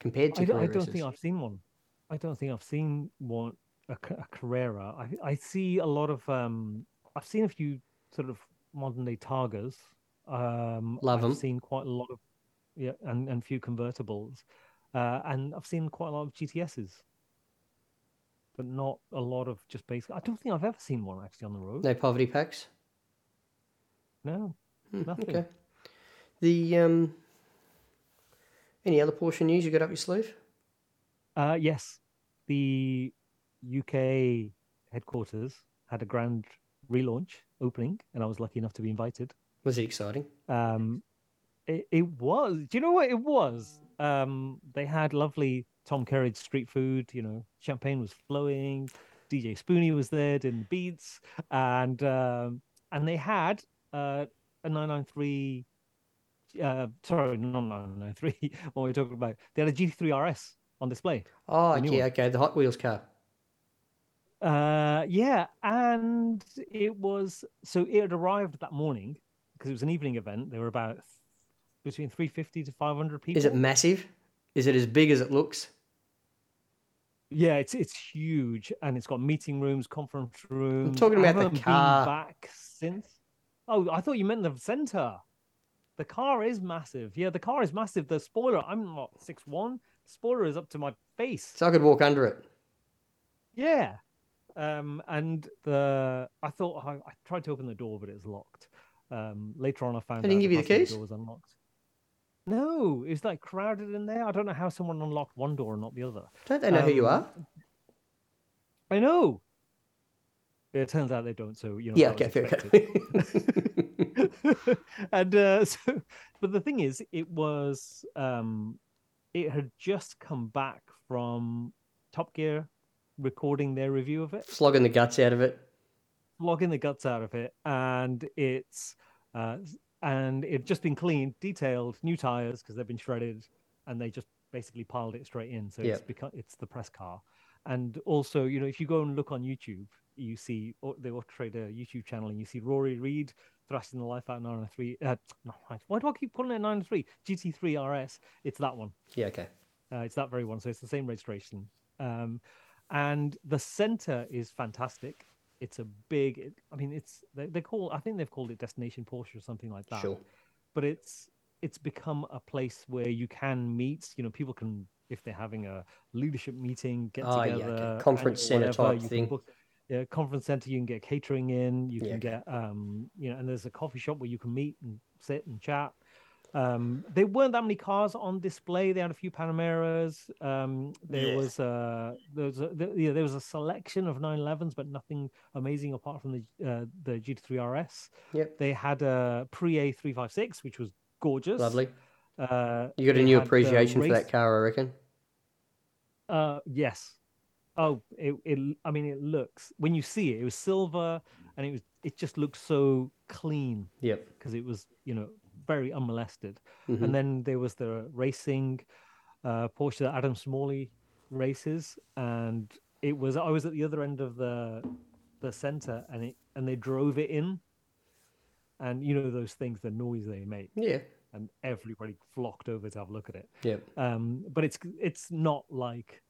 Speaker 1: compared to
Speaker 2: I don't, I don't think I've seen one. I don't think I've seen one a, a Carrera. I I see a lot of um. I've seen a few sort of modern day Targas. Um,
Speaker 1: Love
Speaker 2: I've
Speaker 1: 'em.
Speaker 2: seen quite a lot of yeah, and and few convertibles, uh, and I've seen quite a lot of GTSs, but not a lot of just basic. I don't think I've ever seen one actually on the road.
Speaker 1: No poverty packs?
Speaker 2: No,
Speaker 1: Hmm,
Speaker 2: Nothing.
Speaker 1: Okay. The, um, any other Porsche news you got up your sleeve?
Speaker 2: Uh, yes, the UK headquarters had a grand relaunch opening, and I was lucky enough to be invited.
Speaker 1: Was it exciting?
Speaker 2: Um, it, it was. Do you know what it was? Um, they had lovely Tom Kerridge street food. You know, champagne was flowing. DJ Spoony was there doing the beats, and um, and they had uh, a 993. Uh, sorry, not 993. what we're talking about? They had a GT3 RS on display.
Speaker 1: Oh, yeah, okay. The Hot Wheels car.
Speaker 2: Uh, yeah, and it was so it had arrived that morning because it was an evening event. There were about between 350 to 500 people.
Speaker 1: Is it massive? Is it as big as it looks?
Speaker 2: Yeah, it's it's huge, and it's got meeting rooms, conference rooms.
Speaker 1: I'm talking
Speaker 2: I
Speaker 1: about the
Speaker 2: haven't been
Speaker 1: car.
Speaker 2: back since. Oh, I thought you meant the center. The car is massive. Yeah, the car is massive. The spoiler, I'm not six one. Spoiler is up to my face.
Speaker 1: So I could walk under it.
Speaker 2: Yeah. Um, and the I thought I, I tried to open the door, but it was locked. Um, later on, I found
Speaker 1: They didn't
Speaker 2: out
Speaker 1: give you the keys?
Speaker 2: door was unlocked. No, it's like crowded in there. I don't know how someone unlocked one door and not the other.
Speaker 1: Don't they know who you
Speaker 2: Um,
Speaker 1: are?
Speaker 2: I know. It turns out they don't. So you know.
Speaker 1: Yeah, okay, fair. okay.
Speaker 2: and uh, so, but the thing is, it was um, it had just come back from Top Gear recording their review of it.
Speaker 1: Flogging the guts out of it.
Speaker 2: flogging the guts out of it, and it's uh, and it just been cleaned, detailed, new tires because they've been shredded, and they just basically piled it straight in. So
Speaker 1: Yeah.
Speaker 2: it's become it's the press car, and also you know if you go and look on YouTube, you see the Auto Trader YouTube channel, and you see Rory Reid thrashing the life out of 903. Uh, not why do I keep calling it 903? GT3 RS. It's that one.
Speaker 1: Yeah, okay.
Speaker 2: Uh, it's that very one, so it's the same registration. Um, and the center is fantastic. It's a big. I mean, it's they, they call. I think they've called it Destination Porsche or something like that.
Speaker 1: Sure.
Speaker 2: But it's it's become a place where you can meet. You know, people can if they're having a leadership meeting, get
Speaker 1: Oh, yeah,
Speaker 2: together,
Speaker 1: okay. Conference
Speaker 2: whatever,
Speaker 1: type thing.
Speaker 2: book- yeah, conference center. You can get catering in. You
Speaker 1: Yeah,
Speaker 2: can get um, you know, and there's a coffee shop where you can meet and sit and chat. Um, there weren't that many cars on display. They had a few Panameras. Um, there
Speaker 1: Yeah.
Speaker 2: was uh, there was a, there, yeah, there was a selection of 911s, but nothing amazing apart from the uh, the GT3 RS.
Speaker 1: Yep.
Speaker 2: They had a Pre A 356, which was gorgeous.
Speaker 1: Lovely.
Speaker 2: Uh,
Speaker 1: You got a new
Speaker 2: the
Speaker 1: appreciation for that car, I reckon.
Speaker 2: uh, yes. Oh, it, it. I mean, it looks when you see it, it was silver, and it was. It just looked so clean
Speaker 1: Yep.
Speaker 2: because it was, you know, very unmolested.
Speaker 1: Mhm.
Speaker 2: And then there was the racing uh, Porsche that Adam Smalley races, and it was. I was at the other end of the the center, and it and they drove it in, and you know those things, the noise they make,
Speaker 1: Yeah.
Speaker 2: and everybody flocked over to have a look at it
Speaker 1: Yep.
Speaker 2: um, but it's it's not like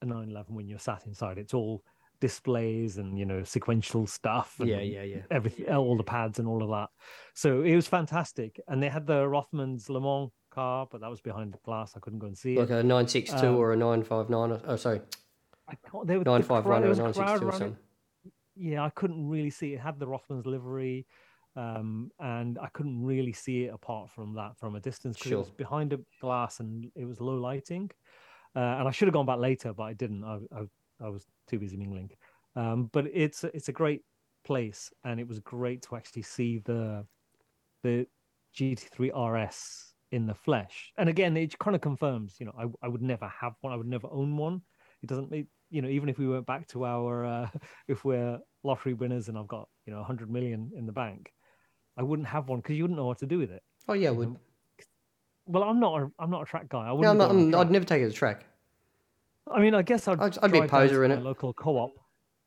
Speaker 2: a 911 when you're sat inside. It's all displays and you know sequential stuff. And
Speaker 1: Yeah, yeah, yeah.
Speaker 2: Everything, all the pads and all of that. So it was fantastic. And they had the Rothmans Le Mans car, but that was behind the glass. I couldn't go and see
Speaker 1: Like
Speaker 2: it.
Speaker 1: a 962
Speaker 2: Um,
Speaker 1: or a 959. Or, oh, sorry.
Speaker 2: I can't, there, was- the
Speaker 1: 951
Speaker 2: crowd-
Speaker 1: or
Speaker 2: there
Speaker 1: a
Speaker 2: was a crowd
Speaker 1: 962 or something.
Speaker 2: yeah, I couldn't really see it. It had the Rothmans livery, um, and I couldn't really see it apart from that from a distance because
Speaker 1: Sure.
Speaker 2: it was behind a glass and it was low lighting. Uh, and I should have gone back later, but I didn't. I, I, I was too busy mingling. Um, but it's it's a great place, and it was great to actually see the the GT3 RS in the flesh. And again, it kind of confirms, you know, I, I would never have one. I would never own one. It doesn't make, you know, even if we went back to our, uh, if we're lottery winners and I've got, you know, 100 million in the bank, I wouldn't have one because you wouldn't know what to do with it.
Speaker 1: Oh, yeah, would.
Speaker 2: Well, I'm not, a, I'm not a track guy. I wouldn't.
Speaker 1: I'm not, I'm. I'd never take it to track.
Speaker 2: I mean, I guess I'd,
Speaker 1: I'd- I'd be a
Speaker 2: drive down
Speaker 1: poser
Speaker 2: to
Speaker 1: in
Speaker 2: my
Speaker 1: it.
Speaker 2: Local co-op.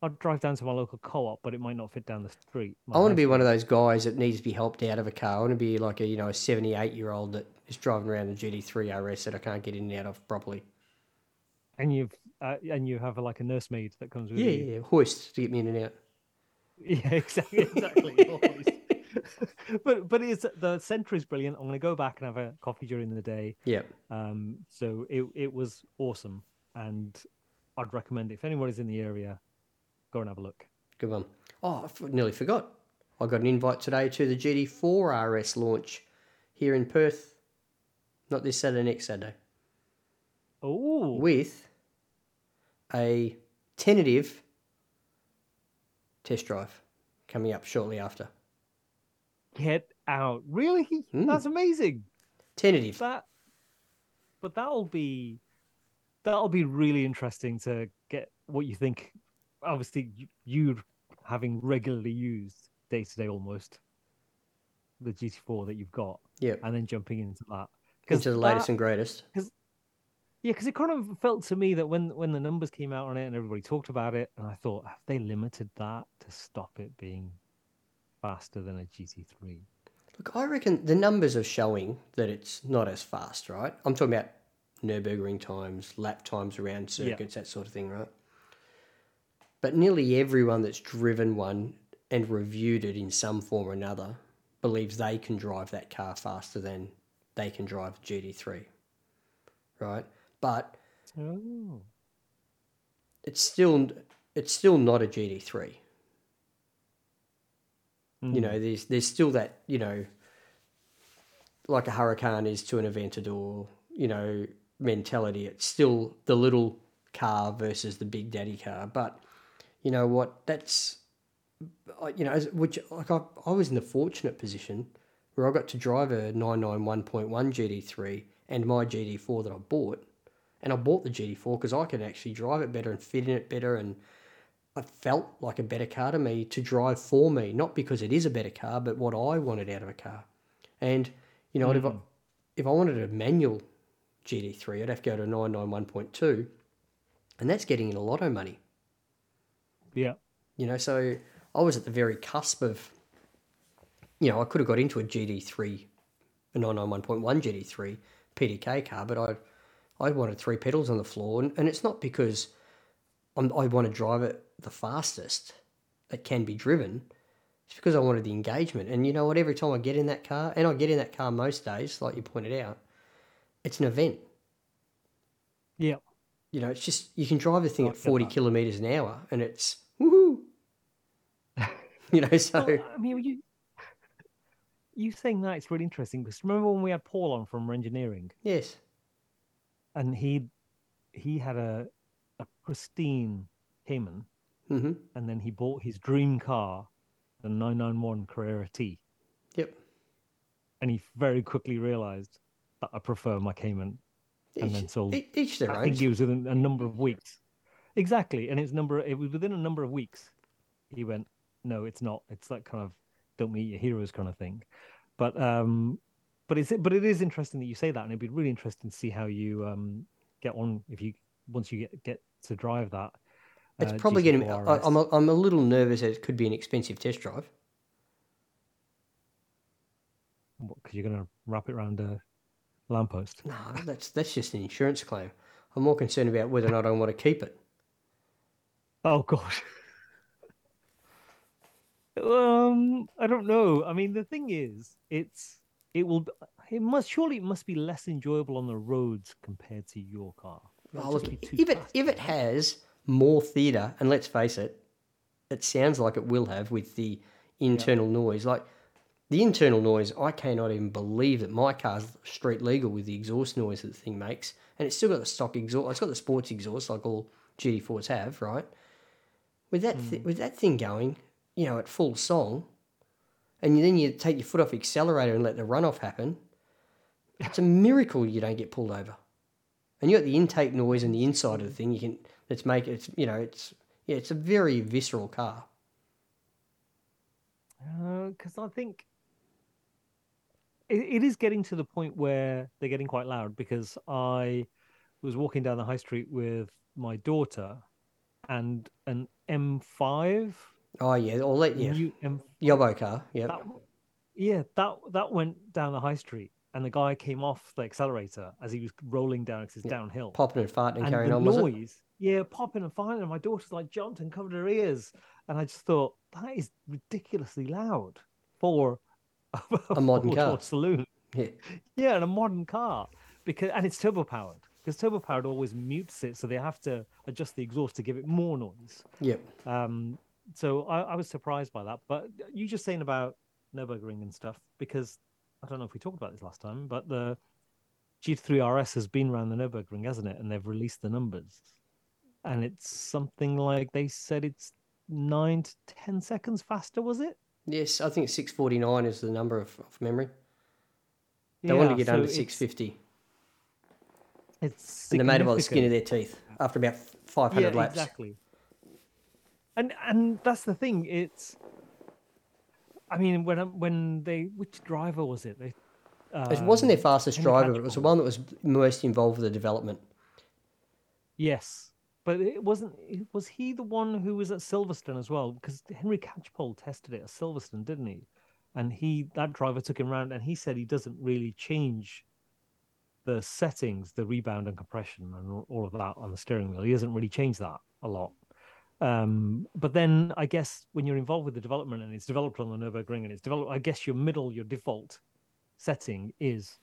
Speaker 2: I'd drive down to my local co-op, but it might not fit down the street.
Speaker 1: I want to be one of those guys that needs to be helped out of a car. I want to be like a you know a 78 year old that is driving around a GT3 RS that I can't get in and out of properly.
Speaker 2: And you've uh, and you have like a nursemaid that comes with
Speaker 1: Yeah,
Speaker 2: you.
Speaker 1: yeah, yeah. hoist to get me in and out.
Speaker 2: Yeah, exactly, exactly. but but it's the center is brilliant. I'm going to go back and have a coffee during the day.
Speaker 1: Yeah,
Speaker 2: Um, so it it was awesome, and I'd recommend it. if anybody's in the area, go and have a look.
Speaker 1: good one. Oh, I f- nearly forgot. I got an invite today to the GT4 RS launch here in Perth. Not this Saturday, next Saturday.
Speaker 2: Oh,
Speaker 1: With a tentative test drive coming up shortly after.
Speaker 2: get out! Really?
Speaker 1: Mm.
Speaker 2: That's amazing.
Speaker 1: Tentative.
Speaker 2: That, but that'll be that'll be really interesting to get what you think. Obviously, you, having regularly used day to day almost the GT4 that you've got,
Speaker 1: Yeah.
Speaker 2: and then jumping into that
Speaker 1: Into the latest
Speaker 2: that-
Speaker 1: and greatest.
Speaker 2: Yeah, because it kind of felt to me that when when the numbers came out on it and everybody talked about it, and I thought, have they limited that to stop it being faster than a GT3?
Speaker 1: Look, I reckon the numbers are showing that it's not as fast, right? I'm talking about Nürburgring times, lap times around circuits, that sort of thing, right? But nearly everyone that's driven one and reviewed it in some form or another believes they can drive that car faster than they can drive a GT3, right? But
Speaker 2: Oh,
Speaker 1: it's still it's still not a GT3.
Speaker 2: Hmm.
Speaker 1: You know, there's there's still that you know, like a Huracan is to an Aventador, you know, mentality. It's still the little car versus the big daddy car. But you know what? That's uh, you know, which like I, I was in the fortunate position where I got to drive a 991.1 GT3 and my GT4 that I bought. And I bought the GT4 because I could actually drive it better and fit in it better and I felt like a better car to me to drive for me, not because it is a better car, but what I wanted out of a car. And you know, if I hmm. if I wanted a manual GT3, I'd have to go to a 991.2, and that's getting in a lot of money.
Speaker 2: yeah,
Speaker 1: You know, so I was at the very cusp of, you know, I could have got into a GT3, a 991.1 GT3 PDK car, but I, I wanted three pedals on the floor, and, and it's not because I'm, I want to drive it the fastest it can be driven. It's because I wanted the engagement, and you know what? Every time I get in that car, and I get in that car most days, like you pointed out, it's an event.
Speaker 2: yeah.
Speaker 1: You know, it's just you can drive the thing
Speaker 2: I
Speaker 1: at forty kilometers an hour, and it's woohoo. you know, so
Speaker 2: Well, I mean, you you saying that it's really interesting because remember when we had Paul on from engineering
Speaker 1: yes,
Speaker 2: and he he had a a pristine Cayman
Speaker 1: hmm
Speaker 2: and then he bought his dream car, the 991 Carrera T,
Speaker 1: yep.
Speaker 2: and he very quickly realized I prefer my Cayman, and then
Speaker 1: Each,
Speaker 2: sold.
Speaker 1: each their
Speaker 2: I
Speaker 1: own.
Speaker 2: think it was within a number of weeks. Exactly, and it's number. It was within a number of weeks. He went, no, it's not. It's that kind of don't meet your heroes kind of thing. But um, but it's but it is interesting that you say that, and it'd be really interesting to see how you um get on if you once you get get to drive that.
Speaker 1: It's
Speaker 2: uh,
Speaker 1: probably going to. I'm a, I'm a little nervous that it could be an expensive test drive.
Speaker 2: because you're going to wrap it around a lamppost.
Speaker 1: No, that's that's just an insurance claim. I'm more concerned about whether or not I want to keep it.
Speaker 2: Oh god. um, I don't know. I mean, the thing is, it's it will. It must surely it must be less enjoyable on the roads compared to your car.
Speaker 1: Oh, look,
Speaker 2: just be
Speaker 1: if it if it has more theatre, and let's face it, it sounds like it will have with the internal noise. Like the internal noise, I cannot even believe that my car's street legal with the exhaust noise that the thing makes, and it's still got the stock exhaust. It's got the sports exhaust like all GT4s have, right? With that thi- with that thing going, you know, at full song, and then you take your foot off the accelerator and let the runoff happen. It's a miracle you don't get pulled over. And you got the intake noise and the inside of the thing. You can let's make it. It's, you know, it's yeah, it's a very visceral car.
Speaker 2: because Uh, I think it, it is getting to the point where they're getting quite loud. Because I was walking down the high street with my daughter, and an M5,
Speaker 1: Oh yeah, or let yeah,
Speaker 2: M
Speaker 1: Yobbo car. Yeah,
Speaker 2: that, yeah, that that went down the high street, and the guy came off the accelerator as he was rolling down because it's downhill.
Speaker 1: popping and farting and,
Speaker 2: and
Speaker 1: carrying
Speaker 2: the
Speaker 1: on. Was it?
Speaker 2: noise, yeah, popping and firing. And my daughter's like jumped and covered her ears, and I just thought that is ridiculously loud for
Speaker 1: A modern car.
Speaker 2: saloon.
Speaker 1: Yeah,
Speaker 2: Yeah, and a modern car because and it's turbo powered because turbo powered always mutes it, so they have to adjust the exhaust to give it more noise.
Speaker 1: yep.
Speaker 2: Um, so I, I was surprised by that. But you just saying about Nürburgring and stuff because I don't know if we talked about this last time, but the GT3 RS has been around the Nürburgring, hasn't it? And they've released the numbers, and it's something like they said it's nine to ten seconds faster. Was it?
Speaker 1: Yes, I think six forty nine is the number of, of memory. They want to get
Speaker 2: so
Speaker 1: under
Speaker 2: it's-
Speaker 1: six fifty.
Speaker 2: It's
Speaker 1: and they're made by the skin of their teeth after about 500
Speaker 2: yeah,
Speaker 1: laps.
Speaker 2: exactly. And and that's the thing. It's. I mean, when when they which driver was it? They.
Speaker 1: It wasn't their
Speaker 2: um,
Speaker 1: fastest driver, but it was the one that was most involved with the development.
Speaker 2: Yes, but it wasn't. Was he the one who was at Silverstone as well? Because Henry Catchpole tested it at Silverstone, didn't he? And he that driver took him round, and he said he doesn't really change the settings, the rebound and compression, and all- of that on the steering wheel. He doesn't really change that a lot. Um, but then I guess when you're involved with the development and it's developed on the Nurburgring and it's developed, I guess your middle, your default setting is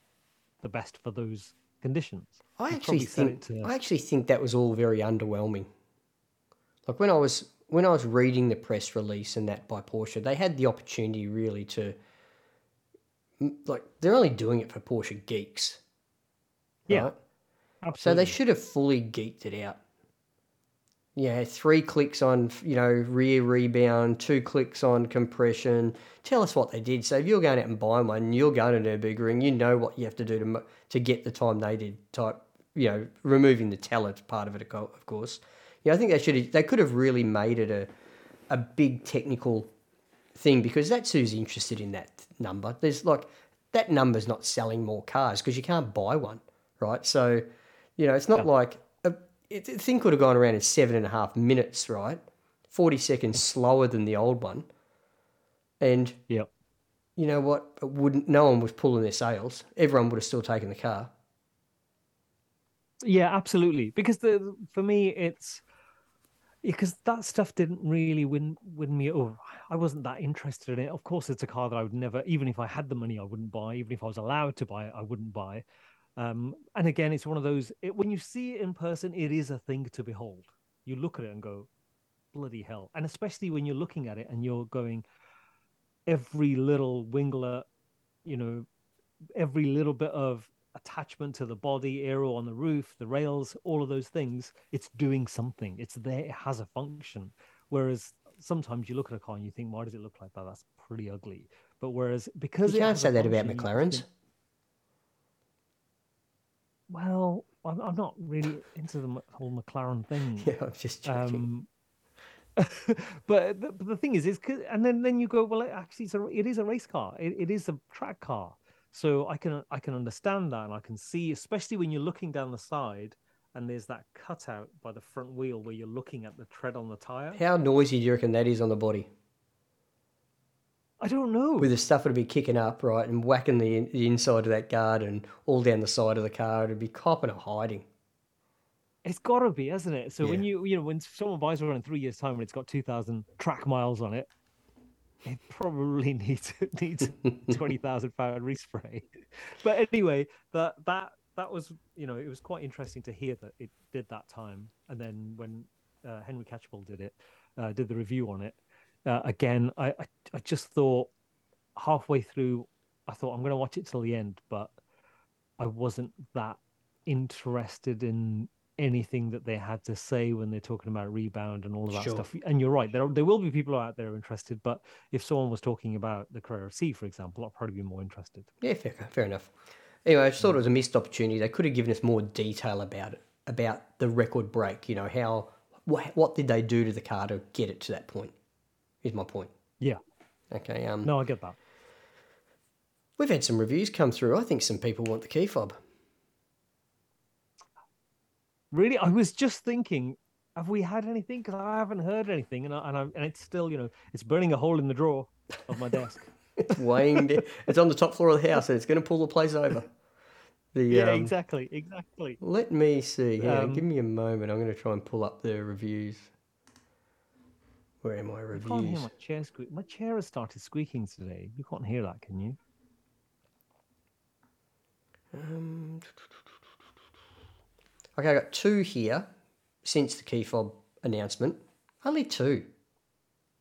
Speaker 2: the best for those conditions.
Speaker 1: I actually think
Speaker 2: to-
Speaker 1: I actually think that was all very underwhelming. Like when I was when I was reading the press release and that by Porsche, they had the opportunity really to like they're only doing it for Porsche geeks.
Speaker 2: Yeah,
Speaker 1: right? So they should have fully geeked it out. Yeah, three clicks on you know rear rebound, two clicks on compression. Tell us what they did. So if you're going out and buying one, you're going to Nurburgring, you know what you have to do to to get the time they did. Type you know removing the talent part of it, of co- of course. Yeah, I think they should have, they could have really made it a a big technical thing because that's who's interested in that number. There's like that number's not selling more cars because you can't buy one, right? So, you know, it's not like a, it, the thing could have gone around in seven and a half minutes, right? Forty seconds slower than the old one, and
Speaker 2: Yep.
Speaker 1: you know what? It wouldn't no one was pulling their sails. Everyone would have still taken the car.
Speaker 2: Yeah, absolutely. Because the for me, it's because that stuff didn't really win win me over. I wasn't that interested in it. Of course, it's a car that I would never, even if I had the money, I wouldn't buy. Even if I was allowed to buy it, I wouldn't buy. Um, and again, it's one of those. It, when you see it in person, it is a thing to behold. You look at it and go, "Bloody hell!" And especially when you're looking at it and you're going, every little winglet, you know, every little bit of attachment to the body, aero on the roof, the rails, all of those things, it's doing something. It's there, it has a function. Whereas sometimes you look at a car and you think, why does it look like that? That's pretty ugly. But whereas because
Speaker 1: You can't say that about McLarens.
Speaker 2: Well, I'm, I'm not really into the whole McLaren thing.
Speaker 1: Yeah, I'm just joking.
Speaker 2: Um, but, the, but the thing is, is and then then you go, well, it actually, it's a, it is a race car. It, it is a track car. So I can I can understand that, and I can see, especially when you're looking down the side, and there's that cutout by the front wheel where you're looking at the tread on the tire.
Speaker 1: How noisy do you reckon that is on the body?
Speaker 2: I don't know.
Speaker 1: With the stuff that'd be kicking up, right, and whacking the, the inside of that guard and all down the side of the car, it'd be copping or hiding.
Speaker 2: It's got to be, hasn't it? So when you you know when someone buys one in three years' time and it's got two thousand track miles on it, it probably needs needs twenty thousand pound respray. But anyway, that that that was you know it was quite interesting to hear that it did that time, and then when uh, Henry Catchpole did it, uh, did the review on it uh, again, I, I I just thought halfway through, I thought I'm going to watch it till the end, but I wasn't that interested in anything that they had to say when they're talking about rebound and all of that
Speaker 1: Sure.
Speaker 2: stuff. And you're right, there there will be people out there interested, but if someone was talking about the career of C, for example, I'd probably be more interested.
Speaker 1: Yeah, fair, fair enough. Anyway, I just thought it was a missed opportunity. They could have given us more detail about it, about the record break. You know, how what, what did they do to the car to get it to that point? Is my point.
Speaker 2: Yeah,
Speaker 1: Okay. Um,
Speaker 2: no, I get that.
Speaker 1: we've had some reviews come through. I think some people want the key fob.
Speaker 2: Really, I was just thinking, have we had anything? Because I haven't heard anything, and I, and I, and it's still, you know, it's burning a hole in the drawer of my desk.
Speaker 1: It's weighing. down- it's on the top floor of the house, and it's going to pull the place over. The
Speaker 2: yeah,
Speaker 1: um,
Speaker 2: exactly, exactly.
Speaker 1: Let me see. On,
Speaker 2: Um,
Speaker 1: give me a moment. I'm going to try and pull up the reviews. Where are my
Speaker 2: I can't hear
Speaker 1: reviews?
Speaker 2: my chair squeak. My chair has started squeaking today. You can't hear that, can you?
Speaker 1: Um, okay, I got two here since the key fob announcement. Only two.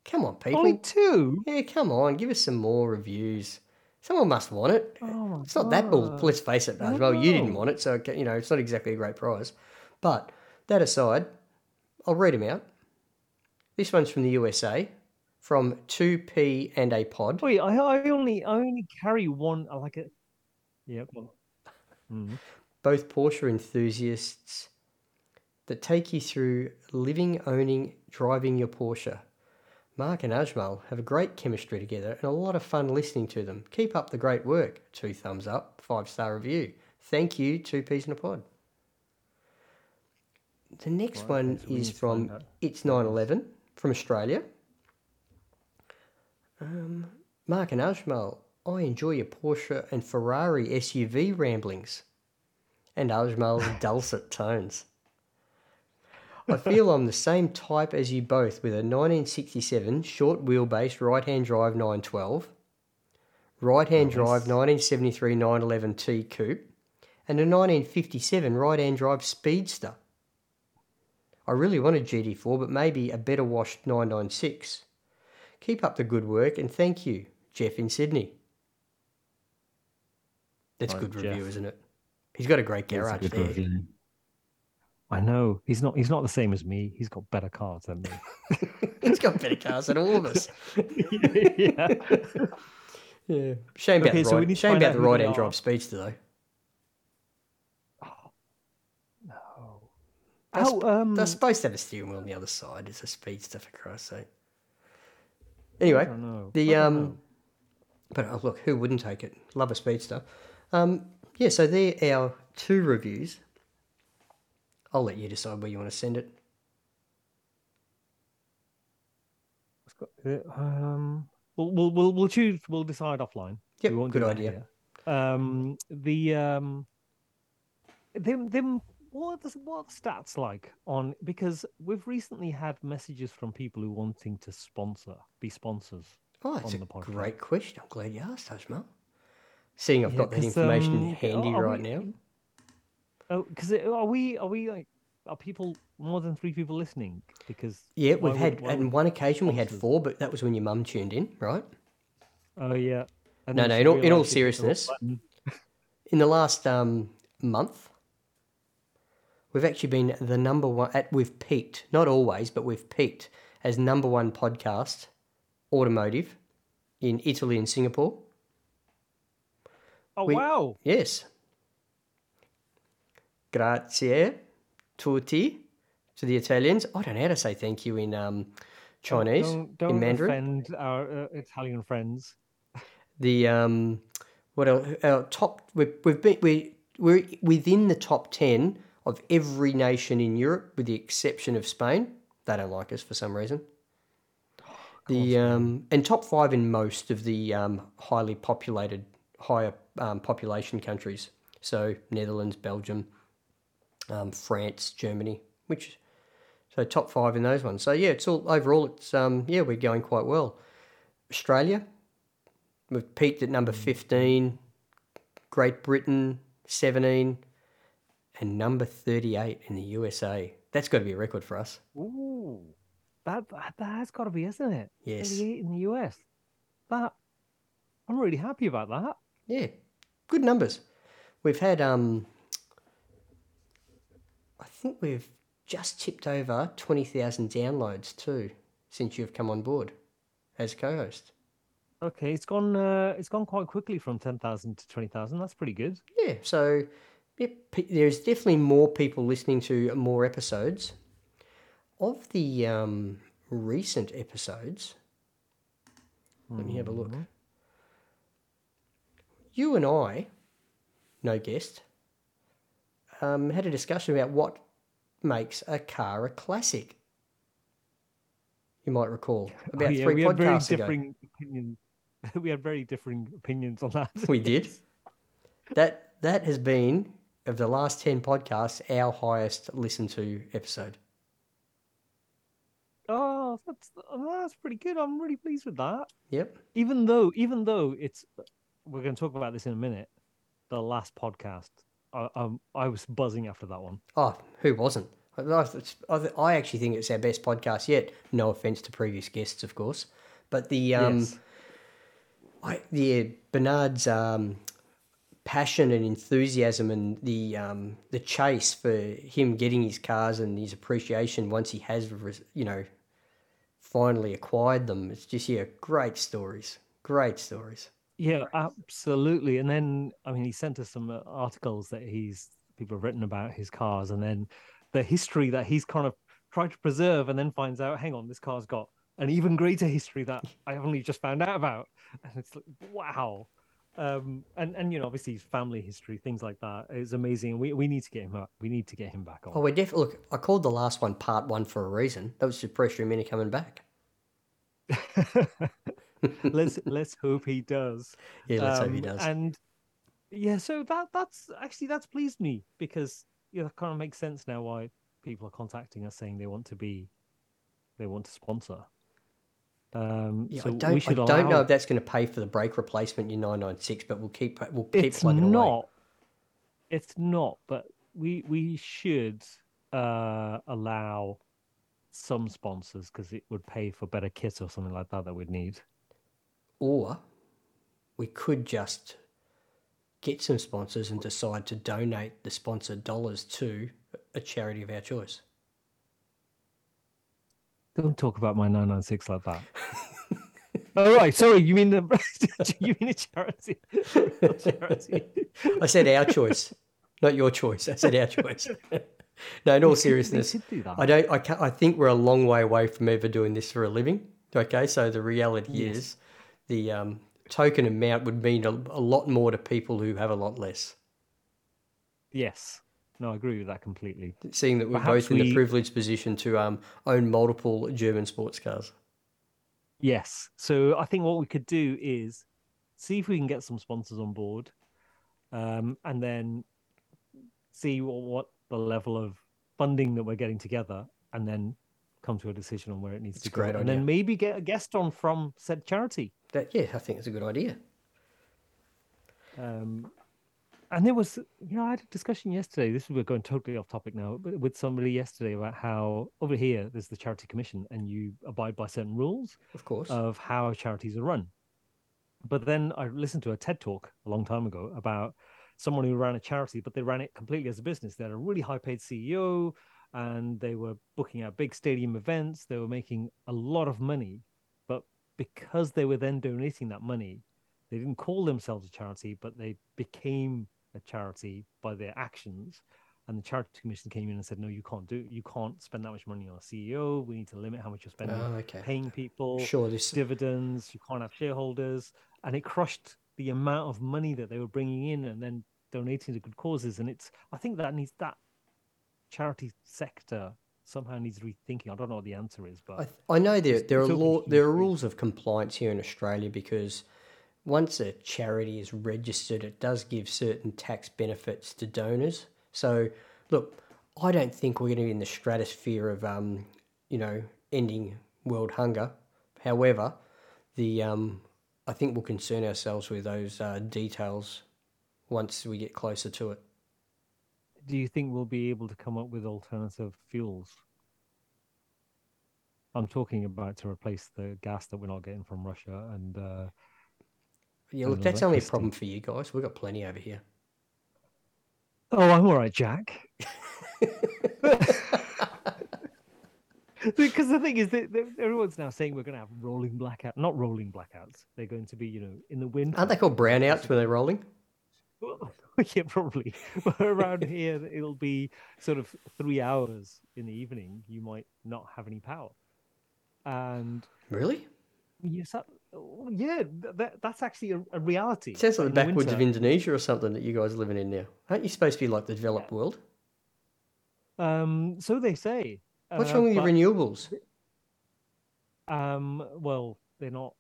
Speaker 1: Come on, people.
Speaker 2: Only two.
Speaker 1: Yeah, come on. Give us some more reviews. Someone must want it.
Speaker 2: Oh
Speaker 1: It's not that bull. Let's face it, as well. You didn't want it, so you know it's not exactly a great prize. But that aside, I'll read them out. This one's from the USA, from 2P and a pod.
Speaker 2: Wait, I, I only I only carry one. I like it. Yeah. go on. Mhm.
Speaker 1: both Porsche enthusiasts that take you through living, owning, driving your Porsche. Mark and Ajmal have a great chemistry together and a lot of fun listening to them. Keep up the great work. Two thumbs up, five star review. Thank you, Two Peas in a Pod. The next
Speaker 2: Right,
Speaker 1: one
Speaker 2: okay, so we
Speaker 1: is
Speaker 2: need to find
Speaker 1: from. It's 911 from Australia. Um, Mark and Ajmal, I enjoy your Porsche and Ferrari SUV ramblings and Ajmal's dulcet tones. I feel I'm the same type as you both with a 1967 short wheelbase right hand drive 912, right hand drive 1973 911 T Coupe, and a 1957 right hand drive Speedster. I really wanted GT4, but maybe a better washed 996. Keep up the good work and thank you, Jeff in Sydney. That's a
Speaker 2: Right,
Speaker 1: good review,
Speaker 2: Jeff.
Speaker 1: isn't it? He's got a great
Speaker 2: That's a
Speaker 1: garage
Speaker 2: good
Speaker 1: there.
Speaker 2: review. I know he's not. He's not the same as me. He's got better cars than me.
Speaker 1: He's got better cars than all of us.
Speaker 2: yeah.
Speaker 1: Yeah. Shame about
Speaker 2: Okay,
Speaker 1: the
Speaker 2: so we
Speaker 1: right,
Speaker 2: need to
Speaker 1: shame
Speaker 2: find
Speaker 1: about the
Speaker 2: they
Speaker 1: right hand drive speedster though. That's-
Speaker 2: Oh, um,
Speaker 1: They're supposed to have a steering wheel on the other side. It's a speedster for Christ's sake. Anyway, the um,
Speaker 2: know.
Speaker 1: but oh, look, who wouldn't take it? Love a speedster. Um, yeah. So they're our two reviews. I'll let you decide where you want to send it.
Speaker 2: Uh, um, we'll, we'll we'll we'll choose. We'll decide offline. Yeah,
Speaker 1: good idea.
Speaker 2: here. Um, the um, them them what are the, what are the stats like on because we've recently had messages from people who wanting to sponsor, be sponsors.
Speaker 1: Oh, that's
Speaker 2: on
Speaker 1: a
Speaker 2: the podcast.
Speaker 1: great question. I'm glad you asked, Ajmal. Seeing I've
Speaker 2: Yeah,
Speaker 1: got that information
Speaker 2: um,
Speaker 1: handy right
Speaker 2: we-
Speaker 1: now.
Speaker 2: Oh, because are we are we like are people more than three people listening? Because
Speaker 1: Yeah, we've had on one occasion we had four, but that was when your mum tuned in, right?
Speaker 2: Oh yeah. And
Speaker 1: No, no, in all- in all
Speaker 2: realised she hit the wrong
Speaker 1: seriousness. In the last um, month, we've actually been the number one. At we've peaked, not always, but we've peaked as number one podcast, automotive, in Italy and Singapore.
Speaker 2: Oh
Speaker 1: we-
Speaker 2: wow!
Speaker 1: Yes. Grazie tutti to the Italians. I don't know how to say thank you in um, Chinese,
Speaker 2: Don't, don't
Speaker 1: in Mandarin.
Speaker 2: offend our uh, Italian friends.
Speaker 1: the um, what else? Our top. We've, we've been we we're within the top ten of every nation in Europe, with the exception of Spain. They don't like us for some reason. The um, and top five in most of the um, highly populated, higher um, population countries. So Netherlands, Belgium, um, France, Germany, which so top five in those ones. So yeah, it's all overall. It's um, yeah, we're going quite well. Australia, we've peaked at number fifteen. Great Britain, seventeen, and number thirty-eight in the USA. That's got to be a record for us.
Speaker 2: Ooh, that that that's got to be, isn't it?
Speaker 1: Yes.
Speaker 2: 38 in the US. That I'm really happy about that.
Speaker 1: Yeah, good numbers. We've had um, I think we've just tipped over twenty thousand downloads too since you've come on board as co-host.
Speaker 2: Okay, it's gone. Uh, it's gone quite quickly from ten thousand to twenty thousand. That's pretty good.
Speaker 1: Yeah, so there's definitely more people listening to more episodes. Of the um, recent episodes, let me have a look.
Speaker 2: Mhm.
Speaker 1: You and I, no guest, um, had a discussion about what makes a car a classic. You might recall
Speaker 2: Oh,
Speaker 1: about
Speaker 2: yeah,
Speaker 1: three
Speaker 2: we had very
Speaker 1: podcasts ago.
Speaker 2: differing opinions. we had very differing opinions on that.
Speaker 1: We did. That that has been of the last ten podcasts our highest listened to episode.
Speaker 2: Oh, that's that's pretty good. I'm really pleased with that.
Speaker 1: Yep.
Speaker 2: Even though, even though it's, we're going to talk about this in a minute. The last podcast, I, um, I was buzzing after that one.
Speaker 1: Oh, who wasn't? I, actually think it's our best podcast yet. No offense to previous guests, of course, but the um,
Speaker 2: yes.
Speaker 1: I, yeah, Bernard's um, passion and enthusiasm and the um, the chase for him getting his cars and his appreciation once he has, you know, finally acquired them. It's just yeah, great stories, great stories.
Speaker 2: Yeah, absolutely. And then, I mean, he sent us some uh, articles that he's people have written about his cars, and then the history that he's kind of tried to preserve, and then finds out, hang on, this car's got an even greater history that I only just found out about, and it's like, wow. Um, and and you know, obviously, his family history, things like that, is amazing. We we need to get him up. We need to get him back on.
Speaker 1: Oh, we definitely look. I called the last one part one for a reason. That was him into coming back.
Speaker 2: let's let's hope he does.
Speaker 1: Yeah, let's hope he
Speaker 2: Um,
Speaker 1: does.
Speaker 2: And yeah, so that that's actually that's pleased me because you know, that kind of makes sense now why people are contacting us saying they want to be they want to sponsor. Um,
Speaker 1: Yeah,
Speaker 2: so
Speaker 1: I
Speaker 2: we
Speaker 1: don't. I
Speaker 2: should
Speaker 1: don't know if that's going to pay for the brake replacement in nine nine six, but we'll keep we'll keep
Speaker 2: it's
Speaker 1: plugging away.
Speaker 2: not. It's not, but we we should uh, allow some sponsors because it would pay for better kit or something like that that we'd need.
Speaker 1: Or we could just get some sponsors and decide to donate the sponsored dollars to a charity of our choice.
Speaker 2: Don't talk about my 996 like that. oh, right. Sorry. You mean the you mean a charity? A charity.
Speaker 1: I said our choice, not your choice. I said our choice. no, in all seriousness,
Speaker 2: do.
Speaker 1: I don't. I can't, I think we're a long way away from ever doing this for a living. Okay, so the reality
Speaker 2: Yes.
Speaker 1: is, the um, token amount would mean a, a lot more to people who have a lot less.
Speaker 2: Yes. No, I agree with that completely.
Speaker 1: Seeing that we're
Speaker 2: Perhaps
Speaker 1: both in the privileged position to um, own multiple German sports cars.
Speaker 2: Yes. So I think what we could do is see if we can get some sponsors on board, um, and then see what, what the level of funding that we're getting together, and then come to a decision on where it needs
Speaker 1: It's
Speaker 2: to
Speaker 1: a
Speaker 2: go,
Speaker 1: great
Speaker 2: and then maybe get a guest on from said charity.
Speaker 1: That yeah, I think it's a good idea.
Speaker 2: Um, and there was, you know, I had a discussion yesterday. This we're going totally off topic now, but with somebody yesterday about how over here there's the charity commission, and you abide by certain rules
Speaker 1: Of course.
Speaker 2: of how charities are run. But then I listened to a TED talk a long time ago about someone who ran a charity, but they ran it completely as a business. They had a really high paid CEO and they were booking out big stadium events. They were making a lot of money. But because they were then donating that money, they didn't call themselves a charity, but they became a charity by their actions. And the charity commission came in and said, "No, you can't do. You can't spend that much money on a CEO. We need to limit how much you're spending
Speaker 1: oh, okay.
Speaker 2: paying people,
Speaker 1: Sure. This.
Speaker 2: dividends. You can't have shareholders, and it crushed the amount of money that they were bringing in and then donating to good causes. And it's, I think that needs that charity sector somehow needs rethinking. I don't know what the answer is, but
Speaker 1: I, th- I know there there are law there are rules of compliance here in Australia because once a charity is registered, it does give certain tax benefits to donors. So, look, I don't think we're going to be in the stratosphere of um, you know ending world hunger. However, the um, I think we'll concern ourselves with those uh, details once we get closer to it.
Speaker 2: do you think we'll be able to come up with alternative fuels? I'm talking about to replace the gas that we're not getting from Russia and uh,
Speaker 1: Yeah, look, that's only a problem for you guys. We've got plenty over here.
Speaker 2: Oh, I'm all right, Jack. because the thing is that everyone's now saying we're going to have rolling blackout, not rolling blackouts. They're going to be, you know, in the winter.
Speaker 1: Aren't they called brownouts when they're rolling?
Speaker 2: yeah, probably. But around here, it'll be sort of three hours in the evening. You might not have any power, and
Speaker 1: Really?
Speaker 2: yes, yeah, that, that's actually a, a reality.
Speaker 1: It sounds
Speaker 2: But
Speaker 1: like the
Speaker 2: in
Speaker 1: backwoods of Indonesia or something that you guys are living in now. Aren't you supposed to be like the developed world?
Speaker 2: Um, so they say.
Speaker 1: What's
Speaker 2: uh,
Speaker 1: wrong with your renewables?
Speaker 2: Um, well, they're not.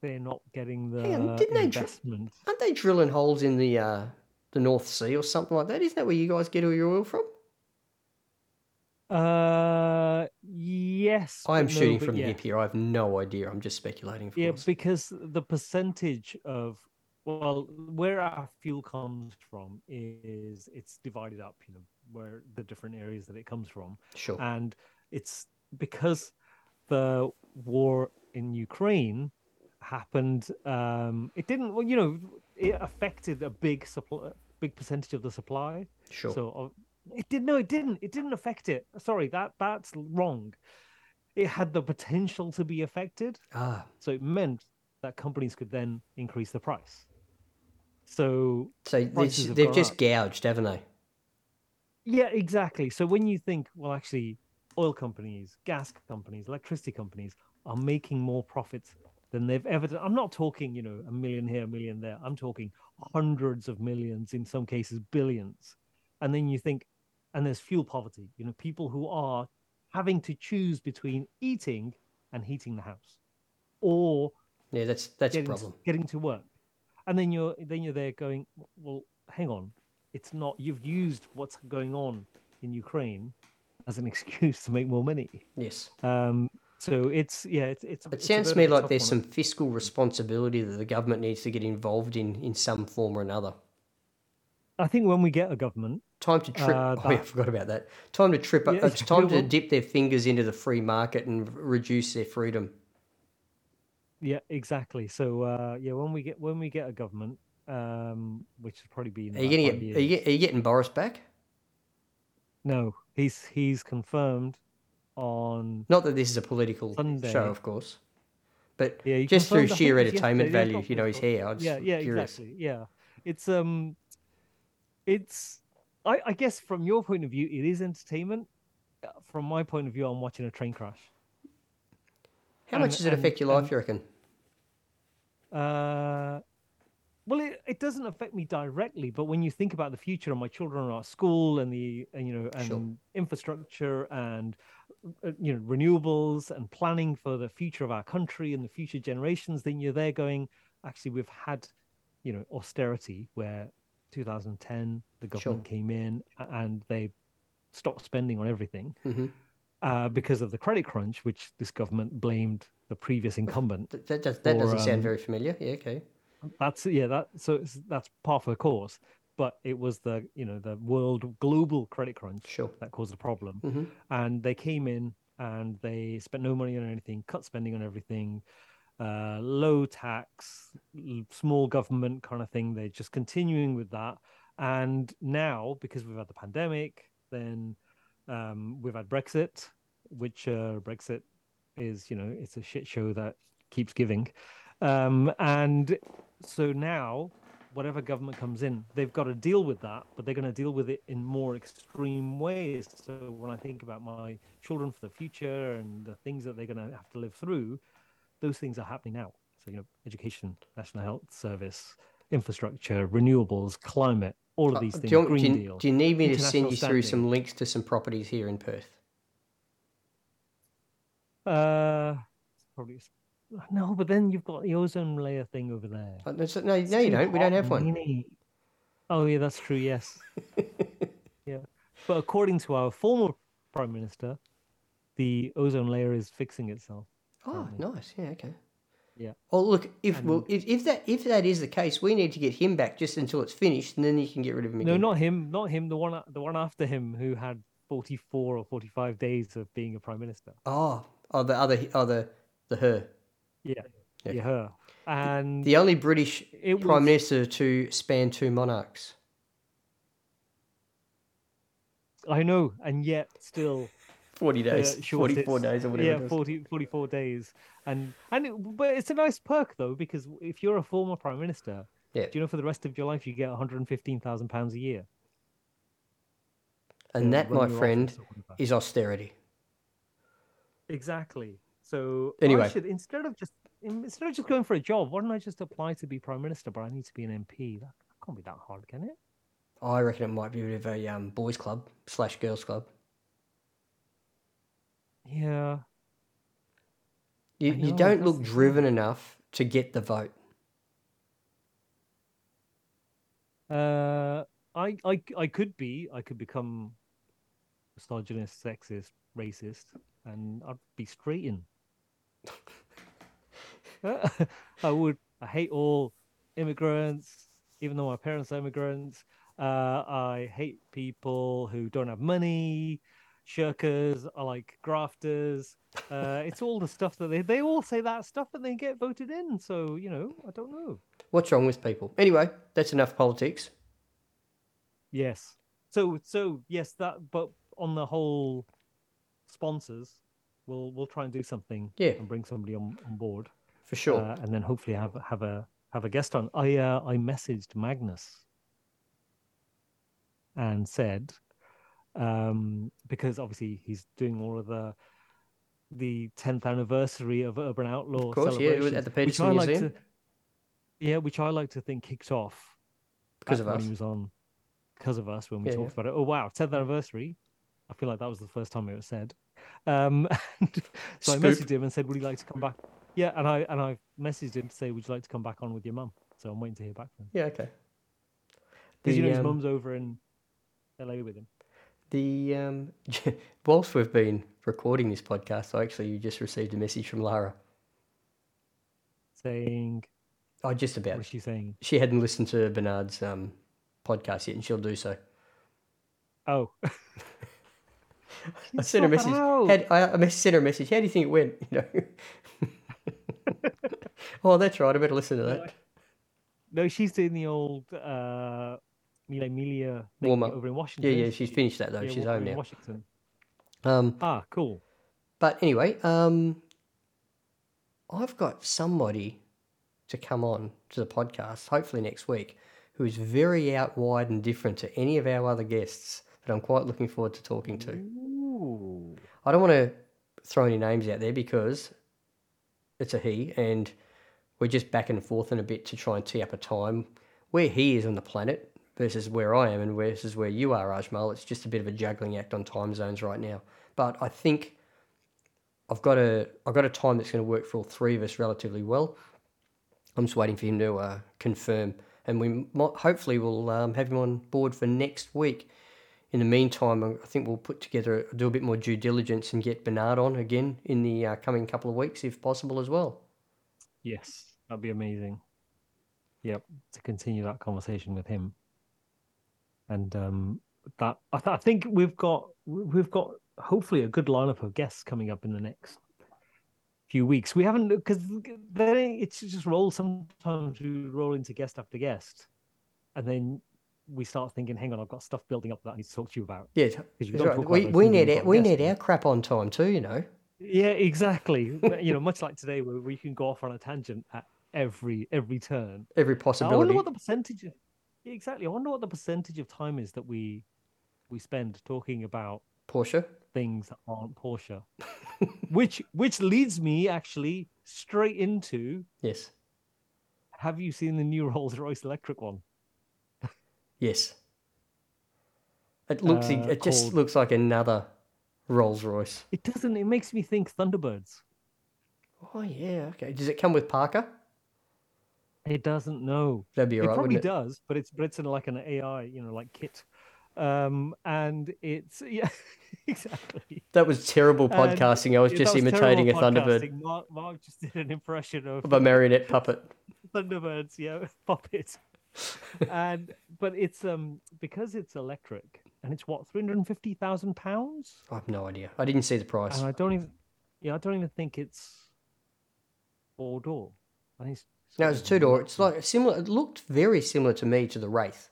Speaker 2: They're not getting the
Speaker 1: on, didn't they dr-
Speaker 2: investment.
Speaker 1: Aren't they drilling holes in the uh, the North Sea or something like that? Isn't that where you guys get all your oil from?
Speaker 2: Uh, yes.
Speaker 1: I am
Speaker 2: no,
Speaker 1: shooting
Speaker 2: but
Speaker 1: from the hip here. I have no idea. I'm just speculating,
Speaker 2: Yeah,
Speaker 1: course.
Speaker 2: because the percentage of well, where our fuel comes from is it's divided up. You know, where the different areas that it comes from,
Speaker 1: Sure.
Speaker 2: and it's because the war in Ukraine happened. Um, it didn't. Well, you know, it affected a big supply, big percentage of the supply.
Speaker 1: Sure.
Speaker 2: So uh, it did no, it didn't. It didn't affect it. Sorry, that that's wrong. It had the potential to be affected,
Speaker 1: ah,
Speaker 2: so it meant that companies could then increase the price. So
Speaker 1: so they've,
Speaker 2: they've
Speaker 1: just
Speaker 2: up.
Speaker 1: gouged, haven't they?
Speaker 2: Yeah, exactly. So when you think, well, actually, oil companies, gas companies, electricity companies are making more profits than they've ever done. I'm not talking, you know, a million here, a million there. I'm talking hundreds of millions, in some cases, billions. And then you think, and there's fuel poverty, you know, people who are having to choose between eating and heating the house or
Speaker 1: Yeah, that's that's a
Speaker 2: getting,
Speaker 1: problem.
Speaker 2: getting to work. And then you're then you're there going, well, hang on, it's not you've used what's going on in Ukraine as an excuse to make more money.
Speaker 1: Yes.
Speaker 2: Um, so it's yeah, it's it's.
Speaker 1: It
Speaker 2: it's
Speaker 1: sounds to me like there's
Speaker 2: one.
Speaker 1: some fiscal responsibility that the government needs to get involved in in some form or another.
Speaker 2: I think when we get a government,
Speaker 1: Time to trip.
Speaker 2: Uh,
Speaker 1: oh, yeah, I forgot about that. Time to trip.
Speaker 2: Yeah,
Speaker 1: it's time to dip their fingers into the free market and reduce their freedom.
Speaker 2: yeah, exactly. So uh, yeah, when we get when we get a government, um, which will probably be
Speaker 1: Are you
Speaker 2: about
Speaker 1: getting
Speaker 2: five
Speaker 1: get, are, you, are you getting Boris back?
Speaker 2: No, he's he's confirmed on
Speaker 1: Not that this is a political
Speaker 2: Sunday.
Speaker 1: show, of course, but
Speaker 2: Yeah,
Speaker 1: just through sheer
Speaker 2: think it was
Speaker 1: entertainment value, you know, his hair. I was
Speaker 2: yeah, yeah,
Speaker 1: curious.
Speaker 2: exactly. Yeah, it's um, it's I, I guess from your point of view, it is entertainment. Uh, From my point of view, I'm watching a train crash.
Speaker 1: How much does it
Speaker 2: and-
Speaker 1: affect your life?
Speaker 2: and-
Speaker 1: you reckon?
Speaker 2: Uh, well, it, it doesn't affect me directly, but when you think about the future and my children are at school and the and, you know and
Speaker 1: Sure.
Speaker 2: infrastructure and uh, you know renewables and planning for the future of our country and the future generations, then you're there going, actually, we've had you know austerity where 2010 the government came in and they stopped spending on everything
Speaker 1: hmm
Speaker 2: uh, because of the credit crunch, which this government blamed the previous incumbent
Speaker 1: That, that, does, that
Speaker 2: Or,
Speaker 1: doesn't sound
Speaker 2: um,
Speaker 1: very familiar. Yeah, okay.
Speaker 2: That's yeah. That so it's, that's par for the course. But it was the you know the world global credit crunch
Speaker 1: Sure.
Speaker 2: that caused the problem,
Speaker 1: hmm
Speaker 2: and they came in and they spent no money on anything, cut spending on everything, uh, low tax, small government kind of thing. They're just continuing with that, and now because we've had the pandemic, then um, we've had Brexit, which uh, Brexit is you know it's a shit show that keeps giving, um, and so now whatever government comes in, they've got to deal with that, but they're going to deal with it in more extreme ways. So when I think about my children for the future and the things that they're going to have to live through, those things are happening now. So, you know, education, national health service, infrastructure, renewables, climate, all of
Speaker 1: Uh,
Speaker 2: these
Speaker 1: do,
Speaker 2: things,
Speaker 1: you,
Speaker 2: Green
Speaker 1: do, you,
Speaker 2: Deal.
Speaker 1: do you need me to send you through
Speaker 2: standing.
Speaker 1: some links to some properties here in Perth?
Speaker 2: Uh, probably no, but then you've got the ozone layer thing over there.
Speaker 1: Uh, that's- No, no, you don't. We don't have one.
Speaker 2: Oh yeah, that's true. Yes. yeah, but according to our former prime minister, the ozone layer is fixing itself.
Speaker 1: Oh,
Speaker 2: Apparently.
Speaker 1: nice. Yeah, okay.
Speaker 2: Yeah.
Speaker 1: Oh, look. If well, if, if that if that is the case, we need to get him back just until it's finished, and then you can get rid of him
Speaker 2: No,
Speaker 1: again.
Speaker 2: not him. Not him. The one. The one after him, who had forty-four or forty-five days of being a prime minister.
Speaker 1: Oh, oh, the other, oh, the the her,
Speaker 2: Yeah.
Speaker 1: Yeah.
Speaker 2: Yeah, her. And
Speaker 1: the only British
Speaker 2: it
Speaker 1: prime
Speaker 2: was-
Speaker 1: minister to span two monarchs.
Speaker 2: I know, and yet still
Speaker 1: Forty days,
Speaker 2: uh,
Speaker 1: forty-four days, or whatever.
Speaker 2: Yeah,
Speaker 1: it
Speaker 2: 40, 44 days, and and it, but it's a nice perk though because if you're a former prime minister,
Speaker 1: Yeah.
Speaker 2: do you know for the rest of your life you get one hundred and fifteen thousand pounds a year?
Speaker 1: and that, my friend,
Speaker 2: office or whatever.
Speaker 1: is austerity.
Speaker 2: exactly. So
Speaker 1: Anyway.
Speaker 2: I should instead of just instead of just going for a job, why don't I just apply to be prime minister? But I need to be an MP. That, that can't be that hard, can it?
Speaker 1: I reckon it might be a bit of a um, boys' club slash girls' club.
Speaker 2: Yeah,
Speaker 1: You, you don't look driven enough to get the vote.
Speaker 2: Uh, I, I, I could be. I could become misogynist, sexist, racist, and I'd be straight in. I would. I hate all immigrants, even though my parents are immigrants. Uh, I hate people who don't have money. Shirkers are like grafters. Uh, it's all the stuff that they they all say that stuff and they get voted in. So you know, I don't know.
Speaker 1: What's wrong with people? Anyway, that's enough politics.
Speaker 2: Yes. So so yes, that but on the whole sponsors, we'll we'll try and do something
Speaker 1: Yeah.
Speaker 2: and bring somebody on, on board.
Speaker 1: For sure.
Speaker 2: Uh, and then hopefully have have a have a guest on. I uh, I messaged Magnus and said, um, because obviously he's doing all of the the 10th anniversary of Urban Outlaw
Speaker 1: Of course, yeah, at the
Speaker 2: which
Speaker 1: Petersen
Speaker 2: I like to, yeah, which I like to think kicked off
Speaker 1: Because of
Speaker 2: when
Speaker 1: us.
Speaker 2: he was on because of us when we
Speaker 1: Yeah,
Speaker 2: talked
Speaker 1: yeah.
Speaker 2: about it. Oh wow, 10th anniversary. I feel like that was the first time it was said. Um, and so I messaged him and said, "Would you like to come back?" Yeah, and I and I messaged him to say, "Would you like to come back on with your mum?" So I'm waiting to hear back from him
Speaker 1: Yeah, okay.
Speaker 2: because you know his
Speaker 1: um,
Speaker 2: mum's over in LA with him.
Speaker 1: The um, whilst we've been recording this podcast, I actually just received a message from Lara.
Speaker 2: Saying,
Speaker 1: Oh, just
Speaker 2: what
Speaker 1: about.
Speaker 2: is she saying?
Speaker 1: She hadn't listened to Bernard's um, podcast yet, and she'll do so.
Speaker 2: Oh,
Speaker 1: I sent her a message. Had, I, I sent her a message. How do you think it went? You know. oh, that's right. I better listen to that.
Speaker 2: no, she's doing the old uh, Mila Emilia
Speaker 1: Warm up.
Speaker 2: over in Washington.
Speaker 1: Yeah, yeah. She's finished that though.
Speaker 2: Yeah,
Speaker 1: she's home
Speaker 2: in
Speaker 1: now.
Speaker 2: Washington.
Speaker 1: Um,
Speaker 2: Ah, cool.
Speaker 1: But anyway, um, I've got somebody to come on to the podcast, hopefully next week, who is very out wide and different to any of our other guests that I'm quite looking forward to talking to.
Speaker 2: Ooh.
Speaker 1: I don't want to throw any names out there because it's a he, and we're just back and forth in a bit to try and tee up a time where he is on the planet versus where I am and versus where you are, Ajmal. It's just a bit of a juggling act on time zones right now. But I think I've got a I've got a time that's going to work for all three of us relatively well. I'm just waiting for him to uh, confirm, and we might, hopefully will um, have him on board for next week. In the meantime, I think we'll put together do a bit more due diligence and get Bernard on again in the uh, coming couple of weeks, if possible, as well.
Speaker 2: Yes, that'd be amazing. Yep, to continue that conversation with him. And um, that I, th- I think we've got we've got hopefully a good lineup of guests coming up in the next few weeks. We haven't because then it's just roll. Sometimes we roll into guest after guest, and then we start thinking, "Hang on, I've got stuff building up that I need to talk to you about."
Speaker 1: Yeah, right. we we need our, we need our crap on time too. You know.
Speaker 2: Yeah, exactly. you know, much like today, where we can go off on a tangent at every every turn.
Speaker 1: Every possibility.
Speaker 2: I wonder what the percentage. Yeah, exactly. I wonder what the percentage of time is that we we spend talking about
Speaker 1: Porsche.
Speaker 2: things that aren't Porsche, which which leads me actually straight into.
Speaker 1: Yes.
Speaker 2: Have you seen the new Rolls Royce electric one?
Speaker 1: Yes. It looks.
Speaker 2: Uh,
Speaker 1: it just
Speaker 2: called-
Speaker 1: looks like another Rolls Royce.
Speaker 2: It doesn't. It makes me think Thunderbirds.
Speaker 1: Oh yeah. Okay. Does it come with Parker?
Speaker 2: It doesn't know.
Speaker 1: That'd be
Speaker 2: it
Speaker 1: alright,
Speaker 2: probably
Speaker 1: it?
Speaker 2: does, but it's but it's in like an AI, you know, like kit. Um, and it's yeah, exactly.
Speaker 1: That was terrible
Speaker 2: And
Speaker 1: podcasting. I was just
Speaker 2: was
Speaker 1: imitating a Thunderbird.
Speaker 2: Mark, Mark just did an impression of
Speaker 1: of a marionette puppet.
Speaker 2: Thunderbirds, yeah, puppet. and but it's um because it's electric and it's what three hundred and fifty thousand pounds,
Speaker 1: I have no idea. I didn't see the price.
Speaker 2: and I don't even yeah I don't even think it's four door. I think it's
Speaker 1: No, it's a two door. It's like similar. It looked very similar to me to the Wraith,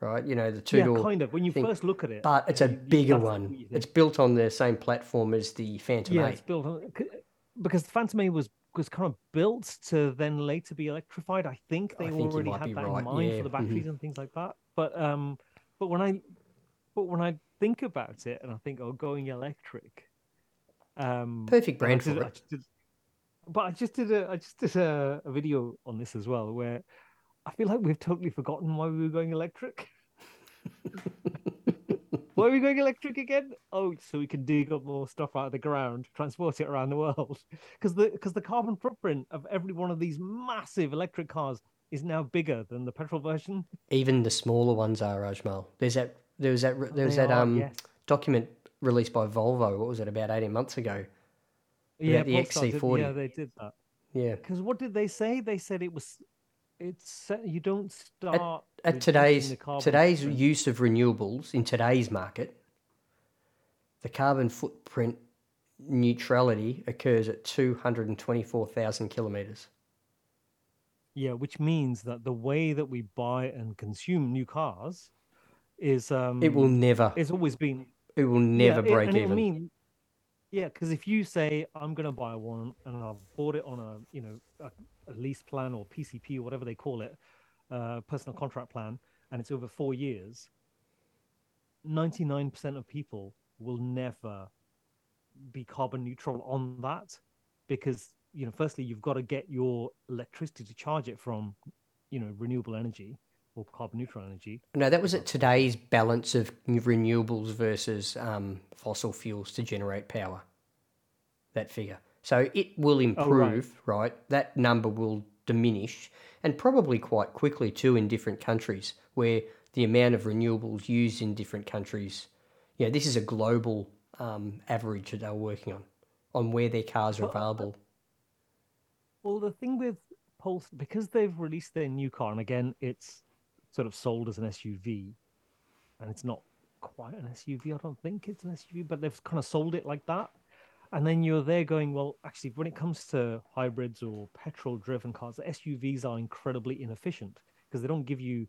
Speaker 1: right? You know, the two door.
Speaker 2: yeah, kind of when you
Speaker 1: thing.
Speaker 2: first look at it,
Speaker 1: But it's a
Speaker 2: you-
Speaker 1: bigger one. It's built on the same platform as the Phantom
Speaker 2: yeah,
Speaker 1: 8.
Speaker 2: it's built on because the Phantom 8 was was kind of built to then later be electrified. I think
Speaker 1: I
Speaker 2: they
Speaker 1: think
Speaker 2: already had that
Speaker 1: right,
Speaker 2: in mind
Speaker 1: yeah,
Speaker 2: for the
Speaker 1: mhm.
Speaker 2: batteries and things like that. But um, but when I but when I think about it and I think oh going electric, um,
Speaker 1: Perfect brand
Speaker 2: did-
Speaker 1: for
Speaker 2: I
Speaker 1: it.
Speaker 2: did- but I just did a I just did a, a video on this as well where I feel like we've totally forgotten why we were going electric. why are we going electric again? Oh, so we can dig up more stuff out of the ground, transport it around the world. Because the because the carbon footprint of every one of these massive electric cars is now bigger than the petrol version.
Speaker 1: Even the smaller ones are Ajmal. There's that. There was that. There was
Speaker 2: They
Speaker 1: that
Speaker 2: are,
Speaker 1: um
Speaker 2: yes.
Speaker 1: document released by Volvo. What was it? About eighteen months ago.
Speaker 2: Yeah,
Speaker 1: the XC40.
Speaker 2: Yeah, they did that.
Speaker 1: Yeah.
Speaker 2: Because what did they say? They said it was. It's you don't start
Speaker 1: At
Speaker 2: reducing
Speaker 1: today's today's
Speaker 2: footprint.
Speaker 1: use of renewables in today's market, the carbon footprint neutrality occurs at two hundred and twenty four thousand kilometers.
Speaker 2: Yeah, which means that the way that we buy and consume new cars is um
Speaker 1: It will never.
Speaker 2: it's always been
Speaker 1: It will
Speaker 2: yeah,
Speaker 1: never
Speaker 2: it-
Speaker 1: break
Speaker 2: it
Speaker 1: even.
Speaker 2: mean yeah, because if you say I'm gonna buy one and I've bought it on a you know a, a lease plan or PCP or whatever they call it, uh, personal contract plan, and it's over four years. 99% of people will never be carbon neutral on that because you know firstly you've got to get your electricity to charge it from you know renewable energy or carbon neutral energy
Speaker 1: No, that was at today's balance of renewables versus um, fossil fuels to generate power. That figure. So it will improve, right. That number will diminish, and probably quite quickly too in different countries where the amount of renewables used in different countries. Yeah, this is a global um, average that they're working on, on where their cars are available.
Speaker 2: well the thing with pulse because they've released their new car and again it's sort of sold as an suv and it's not quite an suv i don't think it's an suv but they've kind of sold it like that. And then you're there going well actually when it comes to hybrids or petrol driven cars the suvs are incredibly inefficient because they don't give you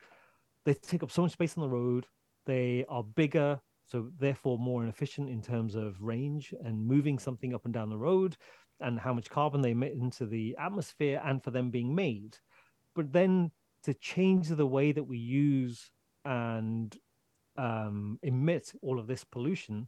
Speaker 2: they take up so much space on the road. They are bigger so therefore more inefficient in terms of range and moving something up and down the road and how much carbon they emit into the atmosphere and for them being made. But then to change the way that we use and um, emit all of this pollution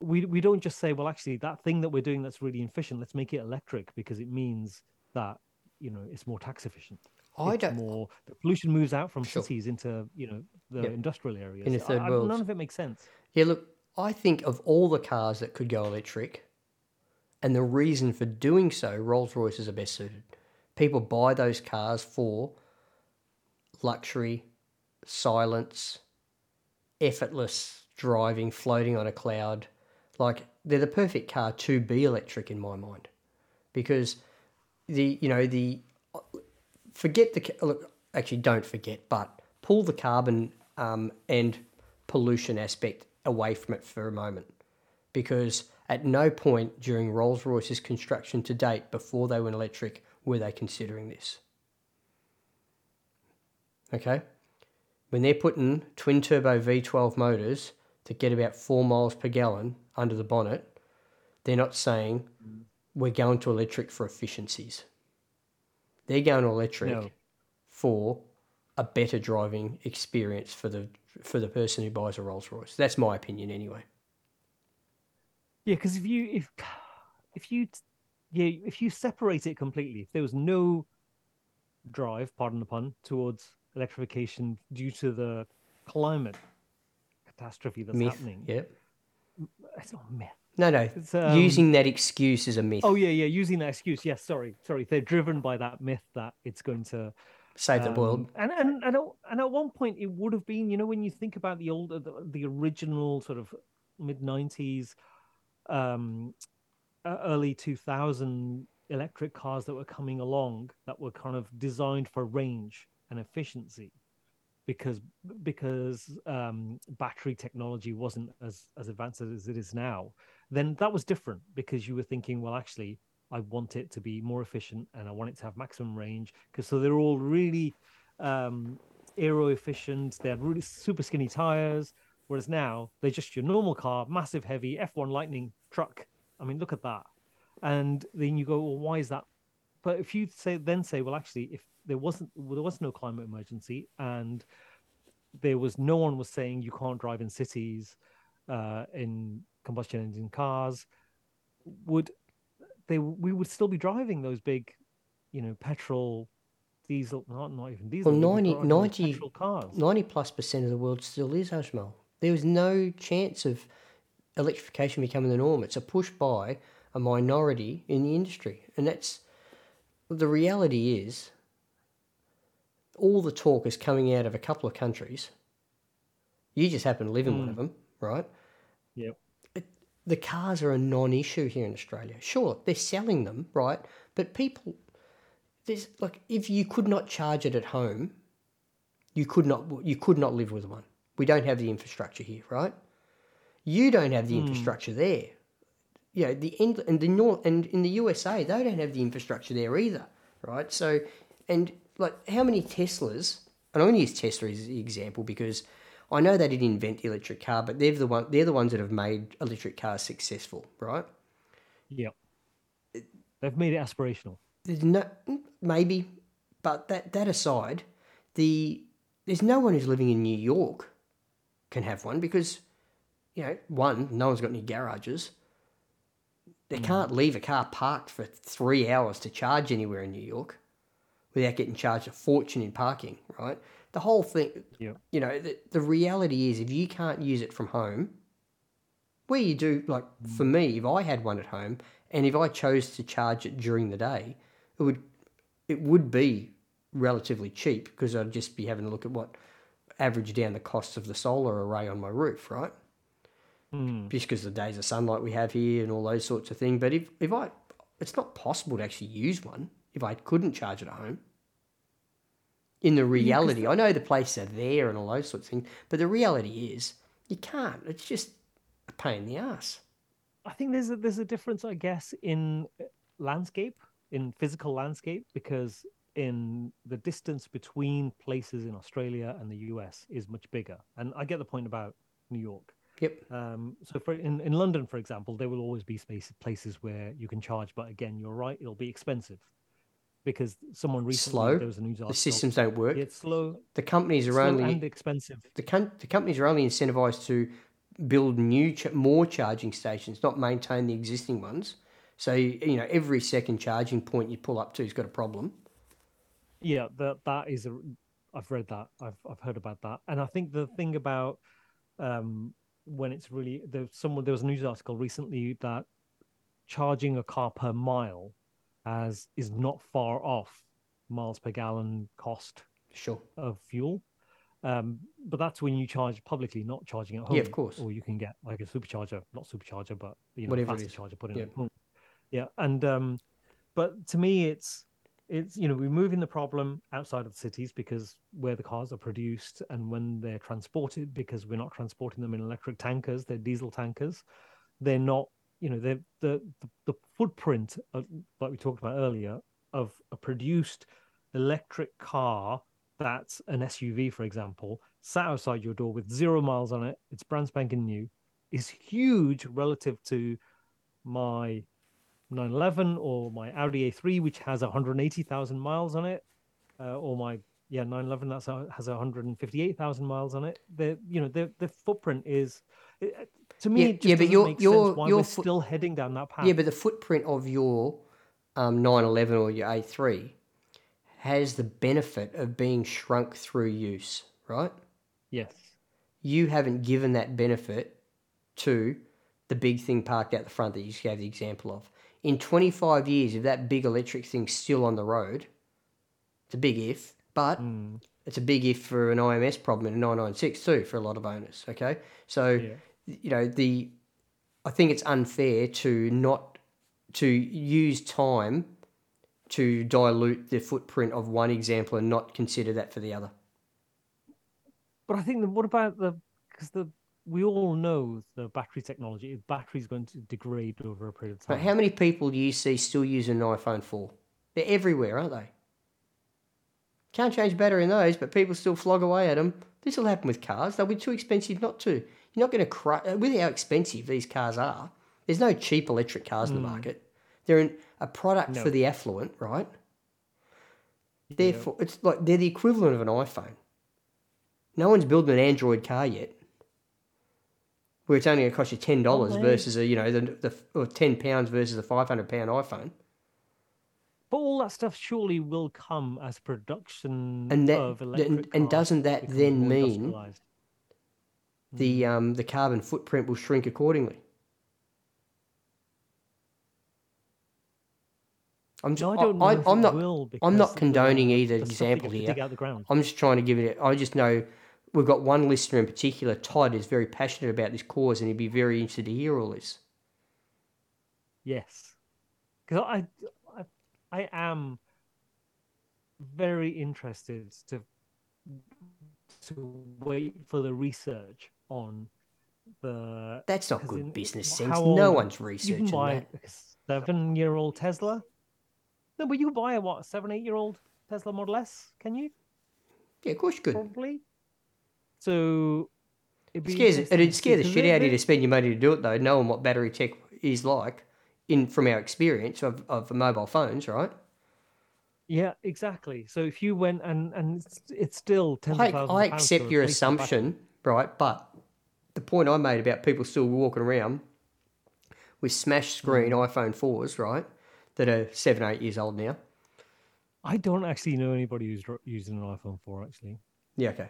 Speaker 2: we we don't just say well actually that thing that we're doing that's really efficient let's make it electric because it means that you know it's more tax efficient
Speaker 1: I
Speaker 2: it's
Speaker 1: don't.
Speaker 2: more the pollution moves out from
Speaker 1: Sure.
Speaker 2: cities into you know the
Speaker 1: Yep.
Speaker 2: industrial areas
Speaker 1: In the third
Speaker 2: I-
Speaker 1: world.
Speaker 2: none of it makes sense
Speaker 1: Yeah, look, I think of all the cars that could go electric, and the reason for doing so, Rolls Royces are best suited. People buy those cars for luxury, silence, effortless driving, floating on a cloud. Like they're the perfect car to be electric in my mind, because the you know the forget the look actually don't forget, but pull the carbon um, and pollution aspect away from it for a moment, because at no point during Rolls Royce's construction to date, before they went electric, were they considering this. Okay, when they're putting twin turbo V12 motors that get about four miles per gallon under the bonnet, they're not saying we're going to electric for efficiencies. They're going to electric
Speaker 2: No.
Speaker 1: for a better driving experience for the for the person who buys a Rolls Royce. That's my opinion anyway.
Speaker 2: Yeah, because if you if if you yeah if you separate it completely, if there was no drive, pardon the pun, towards electrification due to the climate catastrophe that's
Speaker 1: Myth.
Speaker 2: happening,
Speaker 1: Yep.
Speaker 2: it's not myth.
Speaker 1: No, no.
Speaker 2: It's, um,
Speaker 1: Using that excuse is a myth.
Speaker 2: Oh yeah, yeah, using that excuse. Yes, sorry, sorry. They're driven by that myth that it's going to
Speaker 1: Save the
Speaker 2: Um,
Speaker 1: world.
Speaker 2: And and and at, and at one point it would have been, you know, when you think about the old, the, the original sort of mid '90s, um, early 2000 electric cars that were coming along that were kind of designed for range and efficiency, because because um, battery technology wasn't as as advanced as it is now. Then that was different because you were thinking, well, actually, I want it to be more efficient and I want it to have maximum range because so they're all really um, aero efficient. They had really super skinny tires, whereas now they're just your normal car, massive, heavy F1 Lightning truck. I mean, look at that. And then you go, well, why is that? But if you say then say, well, actually, if there wasn't there was no climate emergency and there was no one was saying you can't drive in cities uh, in combustion engine cars, would they we would still be driving those big, you know, petrol, diesel, not not even diesel.
Speaker 1: Well,
Speaker 2: we'd
Speaker 1: 90 90
Speaker 2: petrol cars.
Speaker 1: 90 plus percent of the world still is Ajmal. There was no chance of electrification becoming the norm. It's a push by a minority in the industry. And that's the reality is all the talk is coming out of a couple of countries. You just happen to live in one of mm. them, right?
Speaker 2: Yep.
Speaker 1: the cars are a non-issue here in Australia. Sure, they're selling them, right? But people, there's like if you could not charge it at home, you could not you could not live with one. We don't have the infrastructure here, right? You don't have the hmm. infrastructure there. You know, the end and the north and in the USA they don't have the infrastructure there either, right? So, and like how many Teslas? And I'm going to use Tesla as the example because I know they didn't invent the electric car, but they're the one they're the ones that have made electric cars successful, right?
Speaker 2: Yep. They've made it aspirational.
Speaker 1: There's no maybe, but that that aside, the there's no one who's living in New York can have one because, you know, one, no one's got any garages. They mm. can't leave a car parked for three hours to charge anywhere in New York without getting charged a fortune in parking, right? The whole thing, you know, the, the reality is if you can't use it from home, where you do, like for me, if I had one at home and if I chose to charge it during the day, it would it would be relatively cheap because I'd just be having a look at what average down the costs of the solar array on my roof, right?
Speaker 2: Mm.
Speaker 1: Just because the days of sunlight we have here and all those sorts of things. But if, if I, it's not possible to actually use one if I couldn't charge it at home. In the reality, I know the places are there and all those sorts of things, but the reality is you can't. It's just a pain in the ass.
Speaker 2: I think there's a, there's a difference, I guess, in uh, landscape, in physical landscape, because in the distance between places in Australia and the US is much bigger. And I get the point about New York.
Speaker 1: Yep.
Speaker 2: Um, so for in, in London, for example, there will always be space, places where you can charge, but again, you're right, it'll be expensive because someone recently
Speaker 1: Slow.
Speaker 2: there was a news article.
Speaker 1: The systems don't work.
Speaker 2: It's slow,
Speaker 1: The companies are
Speaker 2: slow
Speaker 1: only
Speaker 2: and expensive.
Speaker 1: the, com- the companies are only incentivized to build new ch- more charging stations, not maintain the existing ones. So you know every second charging point you pull up to has got a problem.
Speaker 2: Yeah, that that is a. I've read that. I've I've heard about that, and I think the thing about um, when it's really there's someone there was a news article recently that charging a car per mile as is not far off miles per gallon cost
Speaker 1: Sure.
Speaker 2: of fuel. Um, but that's when you charge publicly, not charging at home.
Speaker 1: Yeah, of course.
Speaker 2: Or you can get like a supercharger, not supercharger, but you know,
Speaker 1: Whatever it is.
Speaker 2: charger put in
Speaker 1: Yeah.
Speaker 2: at home. Yeah, and um, but to me, it's it's you know we're moving the problem outside of the cities because where the cars are produced and when they're transported because we're not transporting them in electric tankers, they're diesel tankers. They're not, you know, the the, the footprint of, like we talked about earlier of a produced electric car that's an SUV, for example, sat outside your door with zero miles on it, it's brand spanking new, is huge relative to my 911 or my Audi A3, which has 180,000 miles on it, uh, or my yeah 911 that's a, has 158,000 miles on it. The you know the the footprint is to me
Speaker 1: Yeah,
Speaker 2: it just
Speaker 1: yeah, but
Speaker 2: doesn't
Speaker 1: your-
Speaker 2: make
Speaker 1: your-
Speaker 2: sense why
Speaker 1: your
Speaker 2: we're
Speaker 1: foot-
Speaker 2: still heading down that path.
Speaker 1: Yeah, but the footprint of your um, 911 or your A3 has the benefit of being shrunk through use, right?
Speaker 2: yes,
Speaker 1: You haven't given that benefit to the big thing parked out the front that you just gave the example of. In 25 years, if that big electric thing's still on the road, it's a big if, but
Speaker 2: Mm,
Speaker 1: it's a big if for an IMS problem in a 996 too for a lot of owners. Okay, so
Speaker 2: yeah.
Speaker 1: You know the I think it's unfair to not to use time to dilute the footprint of one example and not consider that for the other.
Speaker 2: But I think that what about the because the we all know the battery technology The battery's going to degrade over a period of time.
Speaker 1: But how many people do you see still using an iPhone 4? They're everywhere, aren't they? Can't change battery in those, but people still flog away at them. This will happen with cars. They'll be too expensive not to. You're not going to cry with how expensive these cars are. There's no cheap electric cars in the hmm. market. They're a product
Speaker 2: No.
Speaker 1: for the affluent, right?
Speaker 2: Yeah.
Speaker 1: Therefore, it's like they're the equivalent of an iPhone. No one's building an Android car yet, where it's only going to cost you ten oh, dollars
Speaker 2: they?
Speaker 1: versus a you know the the or ten pounds versus a five hundred pound iPhone.
Speaker 2: But all that stuff surely will come as production
Speaker 1: And that-
Speaker 2: of electric
Speaker 1: and
Speaker 2: cars
Speaker 1: doesn't that then mean. The um the carbon footprint will shrink accordingly. I'm just,
Speaker 2: No, I
Speaker 1: I,
Speaker 2: it
Speaker 1: not I'm not condoning
Speaker 2: the-
Speaker 1: either example here.
Speaker 2: dig out the ground.
Speaker 1: I'm just trying to give it. I just know we've got one listener in particular, Todd, is very passionate about this cause, and he'd be very interested to hear all this.
Speaker 2: Yes, because I, I, I am very interested to to wait for the research on the.
Speaker 1: That's not good
Speaker 2: in-
Speaker 1: business sense. No
Speaker 2: old-
Speaker 1: one's researching that.
Speaker 2: a seven-year-old Tesla. No, but you can buy a what, seven, eight-year-old Tesla Model S? Can you?
Speaker 1: Yeah, of course you could.
Speaker 2: Probably. So. It'd be
Speaker 1: Scares, it'd scare the shit out of you to spend your money to do it, though, knowing what battery tech is like in from our experience of, of mobile phones, right?
Speaker 2: Yeah, exactly. So if you went and and it's, still tens
Speaker 1: I,
Speaker 2: of thousands
Speaker 1: I accept your
Speaker 2: replace the battery.
Speaker 1: assumption, right? But point I made about people still walking around with smashed screen mm. iPhone 4s, right? That are seven, eight years old now.
Speaker 2: I don't actually know anybody who's using an iPhone 4 actually.
Speaker 1: Yeah, okay.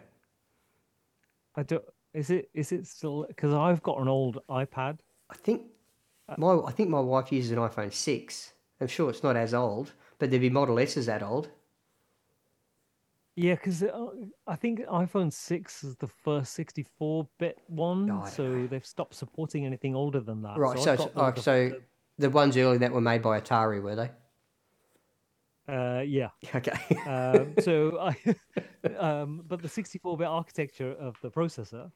Speaker 2: I don't. Is it is it still because I've got an old iPad.
Speaker 1: I think uh, my I think my wife uses an iPhone 6. I'm sure it's not as old, but there'd be Model S's that old.
Speaker 2: Yeah, because I think iPhone 6 is the first 64-bit one, so they've stopped supporting anything older than that.
Speaker 1: Right, so, so, oh,
Speaker 2: the-
Speaker 1: so the ones early that were made by Atari, were they?
Speaker 2: uh, yeah.
Speaker 1: Okay.
Speaker 2: um, so I, um, but the 64-bit architecture of the processor,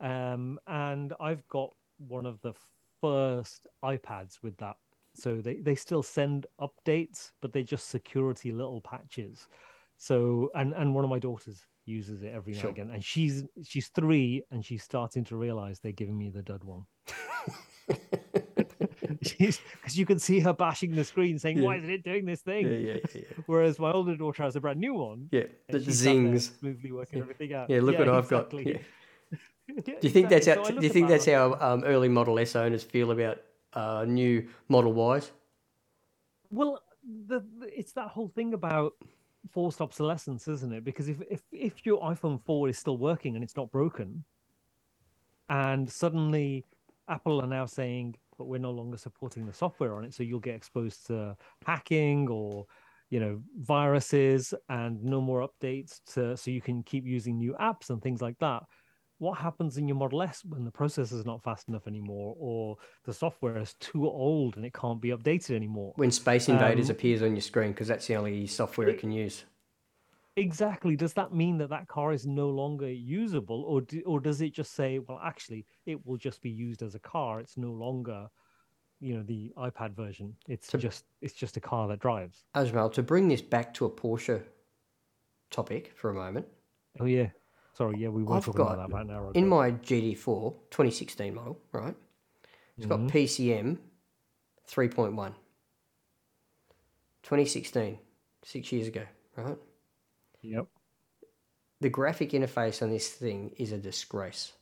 Speaker 2: um, and I've got one of the first iPads with that. So they, they still send updates, but they're just security little patches. So and and one of my daughters uses it every now
Speaker 1: Sure.
Speaker 2: and again, and she's she's three, and she's starting to realize they're giving me the dud one. she's because you can see her bashing the screen, saying, "Why isn't it doing this thing?"
Speaker 1: yeah, yeah, yeah.
Speaker 2: Whereas my older daughter has a brand new one.
Speaker 1: Yeah,
Speaker 2: and
Speaker 1: the
Speaker 2: she's sat there
Speaker 1: zings.
Speaker 2: smoothly working everything out.
Speaker 1: Yeah, look what I've
Speaker 2: exactly.
Speaker 1: got. Yeah.
Speaker 2: Yeah,
Speaker 1: Do you think that's how?
Speaker 2: So
Speaker 1: do you think that's how um, early Model S owners feel about uh, new Model Ys?
Speaker 2: Well, the, the- it's that whole thing about forced obsolescence, isn't it? Because if if if your iPhone 4 is still working and it's not broken, and suddenly Apple are now saying, but we're no longer supporting the software on it, so you'll get exposed to hacking or you know viruses and no more updates to so you can keep using new apps and things like that what happens in your model s when the processor is not fast enough anymore or the software is too old and it can't be updated anymore?
Speaker 1: When Space Invaders
Speaker 2: Um,
Speaker 1: appears on your screen, because that's the only software it
Speaker 2: it-
Speaker 1: can use.
Speaker 2: exactly. Does that mean that that car is no longer usable or do, or does it just say well actually it will just be used as a car. It's no longer you know the ipad version. It's
Speaker 1: So-
Speaker 2: just it's just a car that drives.
Speaker 1: Ajmal, to bring this back to a Porsche topic for a moment,
Speaker 2: oh yeah sorry yeah we were
Speaker 1: I've
Speaker 2: talking
Speaker 1: got-
Speaker 2: about that about an hour
Speaker 1: in my GT4 2016 model, right? It's got
Speaker 2: Mhm.
Speaker 1: PCM 3.1. 2016, six years ago, right?
Speaker 2: yep
Speaker 1: The graphic interface on this thing is a disgrace.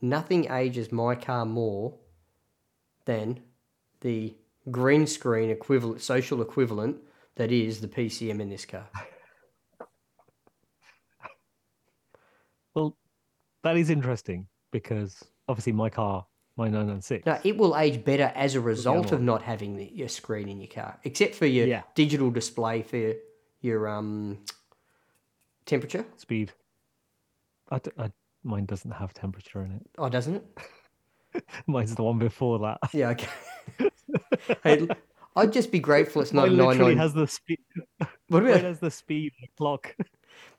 Speaker 1: Nothing ages my car more than the green screen equivalent, social equivalent that is the PCM in this car.
Speaker 2: Well, that is interesting because obviously my car, my 996.
Speaker 1: Now, it will age better as a result of not having the, your screen in your car, except for your
Speaker 2: Yeah.
Speaker 1: digital display for your um, temperature.
Speaker 2: Speed. I, I- mine doesn't have temperature in it.
Speaker 1: Oh, doesn't it?
Speaker 2: Mine's the one before that.
Speaker 1: Yeah, okay. hey, I'd just be grateful it's not nine nine.
Speaker 2: has the speed.
Speaker 1: What
Speaker 2: Mine
Speaker 1: about
Speaker 2: has the speed the clock.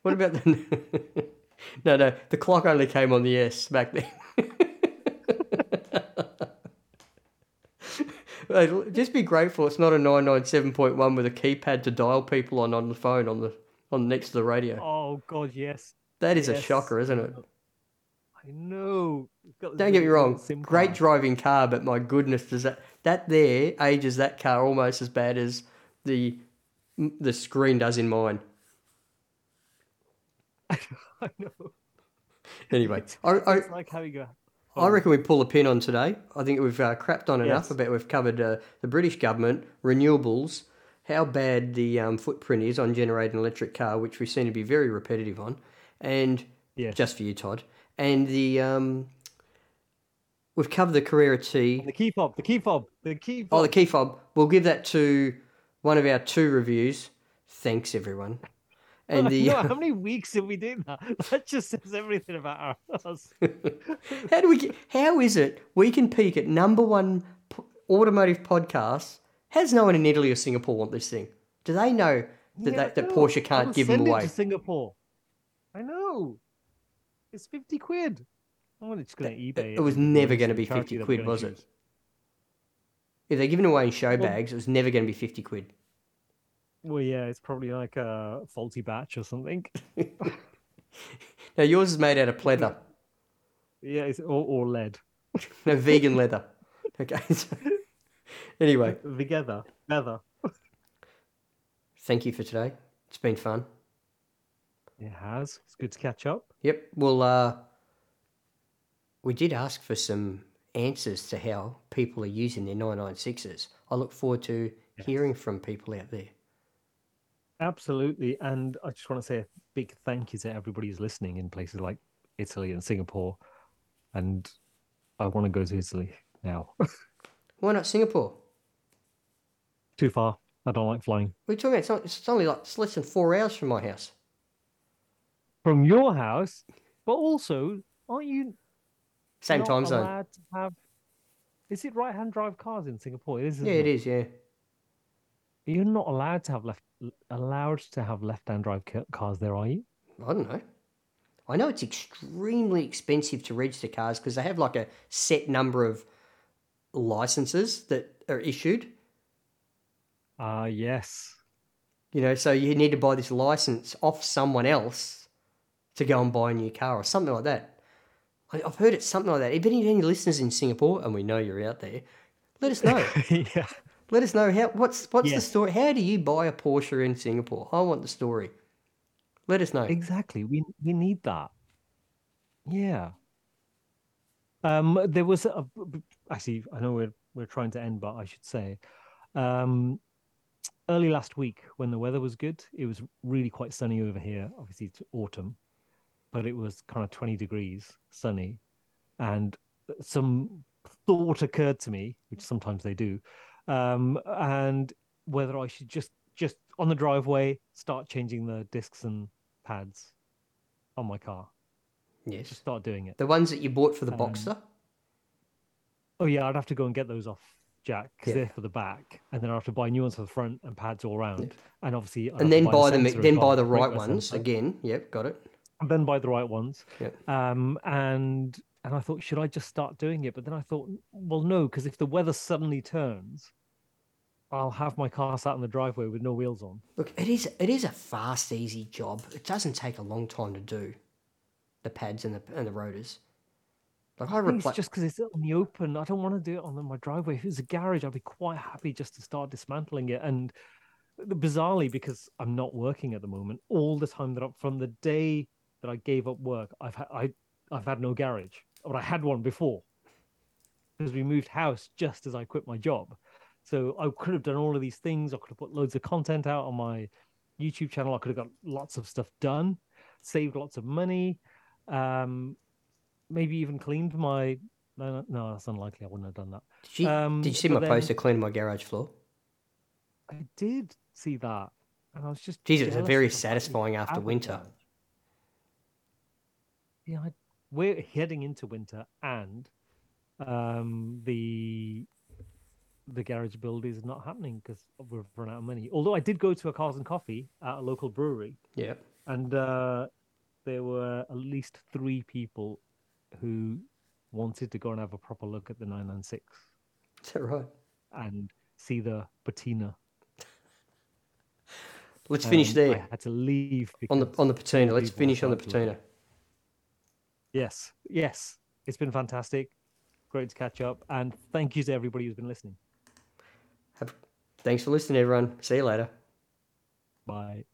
Speaker 1: what about the? no, no. The clock only came on the S back then. Just be grateful it's not a nine nine seven point one with a keypad to dial people on on the phone on the on next to the radio.
Speaker 2: Oh God, yes.
Speaker 1: that is a shocker, isn't it?
Speaker 2: I know.
Speaker 1: Don't get me wrong, great driving car, but my goodness, does that that there ages that car almost as bad as the the screen does in mine.
Speaker 2: I know.
Speaker 1: Anyway, I, I,
Speaker 2: It's like having a.
Speaker 1: I reckon we pull a pin on today. I think we've uh, crapped on enough
Speaker 2: Yes.
Speaker 1: about we've covered uh, the British government, renewables, how bad the um, footprint is on generating an electric car, which we seem to be very repetitive on, and
Speaker 2: Yes.
Speaker 1: just for you, Todd, and the um, we've covered the Carrera T.
Speaker 2: The key fob. The key fob. The key fob.
Speaker 1: Oh, the key fob. We'll give that to one of our two reviews. Thanks, everyone. And the
Speaker 2: know, uh, how many weeks have we done that? That just says everything about us.
Speaker 1: how do we get? How is it we can peak at number one p- automotive podcast? Has no one in Italy or Singapore want this thing? Do they know that
Speaker 2: Yeah,
Speaker 1: that. Porsche can't give them
Speaker 2: it
Speaker 1: away?
Speaker 2: to Singapore. I know. It's fifty quid. I'm just gonna eBay
Speaker 1: it was never gonna be 50 quid, was it? If they're giving away in show
Speaker 2: Well-
Speaker 1: bags, it was never going to be fifty quid.
Speaker 2: Well, yeah, it's probably like a faulty batch or something.
Speaker 1: Now yours is made out of pleather,
Speaker 2: yeah, it's or, or lead.
Speaker 1: no vegan leather. Okay. so- anyway,
Speaker 2: Together, leather.
Speaker 1: thank you for today. It's been fun.
Speaker 2: It has. It's good to catch up.
Speaker 1: Yep. We'll uh we did ask for some answers to how people are using their 996s. I look forward to hearing from people out there.
Speaker 2: Absolutely. And I just want to say a big thank you to everybody who's listening in places like Italy and Singapore. And I want to go to Italy now.
Speaker 1: Why not Singapore?
Speaker 2: Too far. I don't like flying.
Speaker 1: We're talking about it's, not, it's only like it's less than four hours from my house.
Speaker 2: From your house, but also, aren't you
Speaker 1: Same time zone.
Speaker 2: allowed to have? Is it right-hand drive cars in Singapore? It is.
Speaker 1: Yeah,
Speaker 2: isn't
Speaker 1: it is. Yeah.
Speaker 2: You're not allowed to have left allowed to have left-hand drive cars there, are you?
Speaker 1: I don't know. I know it's extremely expensive to register cars because they have like a set number of licenses that are issued.
Speaker 2: Ah, yes.
Speaker 1: You know, so you need to buy this license off someone else to go and buy a new car or something like that. I- I've heard it's something like that. If any, any listeners in Singapore, and we know you're out there, let us know.
Speaker 2: yeah.
Speaker 1: Let us know how. What's what's the story? How do you buy a Porsche in Singapore? I want the story. Let us know.
Speaker 2: Exactly. We we need that. Yeah. Um, there was a actually. I know we're we're trying to end, but I should say, um, early last week when the weather was good, it was really quite sunny over here. Obviously, it's autumn, but it was kind of twenty degrees, sunny, and some thought occurred to me, which sometimes they do, um, and whether I should just just on the driveway start changing the discs and pads on my car.
Speaker 1: Yes.
Speaker 2: Just start doing it.
Speaker 1: The ones that you bought for the
Speaker 2: Um,
Speaker 1: Boxster?
Speaker 2: Oh yeah, I'd have to go and get those off Jack because
Speaker 1: Yeah.
Speaker 2: they're for the back, and then I have to buy new ones for the front and pads all round, and obviously, I'd
Speaker 1: And then buy
Speaker 2: the
Speaker 1: them
Speaker 2: sensor as
Speaker 1: then buy the right ones again. Yep, got it.
Speaker 2: and then buy the right ones.
Speaker 1: Yep.
Speaker 2: Um, and and I thought, should I just start doing it? But then I thought, well, no, because if the weather suddenly turns, I'll have my car sat in the driveway with no wheels on.
Speaker 1: Look, it is it is a fast, easy job. It doesn't take a long time to do. The pads and the and the rotors. Like I
Speaker 2: I think it's just because it's on the open. I don't want to do it on my driveway. If it was a garage, I'd be quite happy just to start dismantling it. And bizarrely, because I'm not working at the moment, all the time that I'm, from the day that I gave up work, I've had I I've had no garage, but I had one before because we moved house just as I quit my job. So I could have done all of these things. I could have put loads of content out on my YouTube channel. I could have got lots of stuff done, saved lots of money. Um, maybe even cleaned my. No, no, that's unlikely. I wouldn't have done that.
Speaker 1: Did you,
Speaker 2: um,
Speaker 1: did you see my
Speaker 2: then-
Speaker 1: poster cleaning my garage floor?
Speaker 2: I did see that, and I was just.
Speaker 1: Jeez, it was very
Speaker 2: of the fact that you
Speaker 1: satisfying after winter.
Speaker 2: Yeah, I, we're heading into winter, and um, the the garage build is not happening because we've run out of money. Although I did go to a Cars and Coffee at a local brewery,
Speaker 1: Yeah.
Speaker 2: and uh, there were at least three people who wanted to go and have a proper look at the 996
Speaker 1: Is that right?
Speaker 2: and see the patina.
Speaker 1: Let's finish
Speaker 2: Um,
Speaker 1: there
Speaker 2: I had to leave
Speaker 1: on the on the patina. Let's finish on the patina.
Speaker 2: Yes, yes, it's been fantastic. Great to catch up, and thank you to everybody who's been listening.
Speaker 1: Have, thanks for listening, everyone. See you later.
Speaker 2: Bye.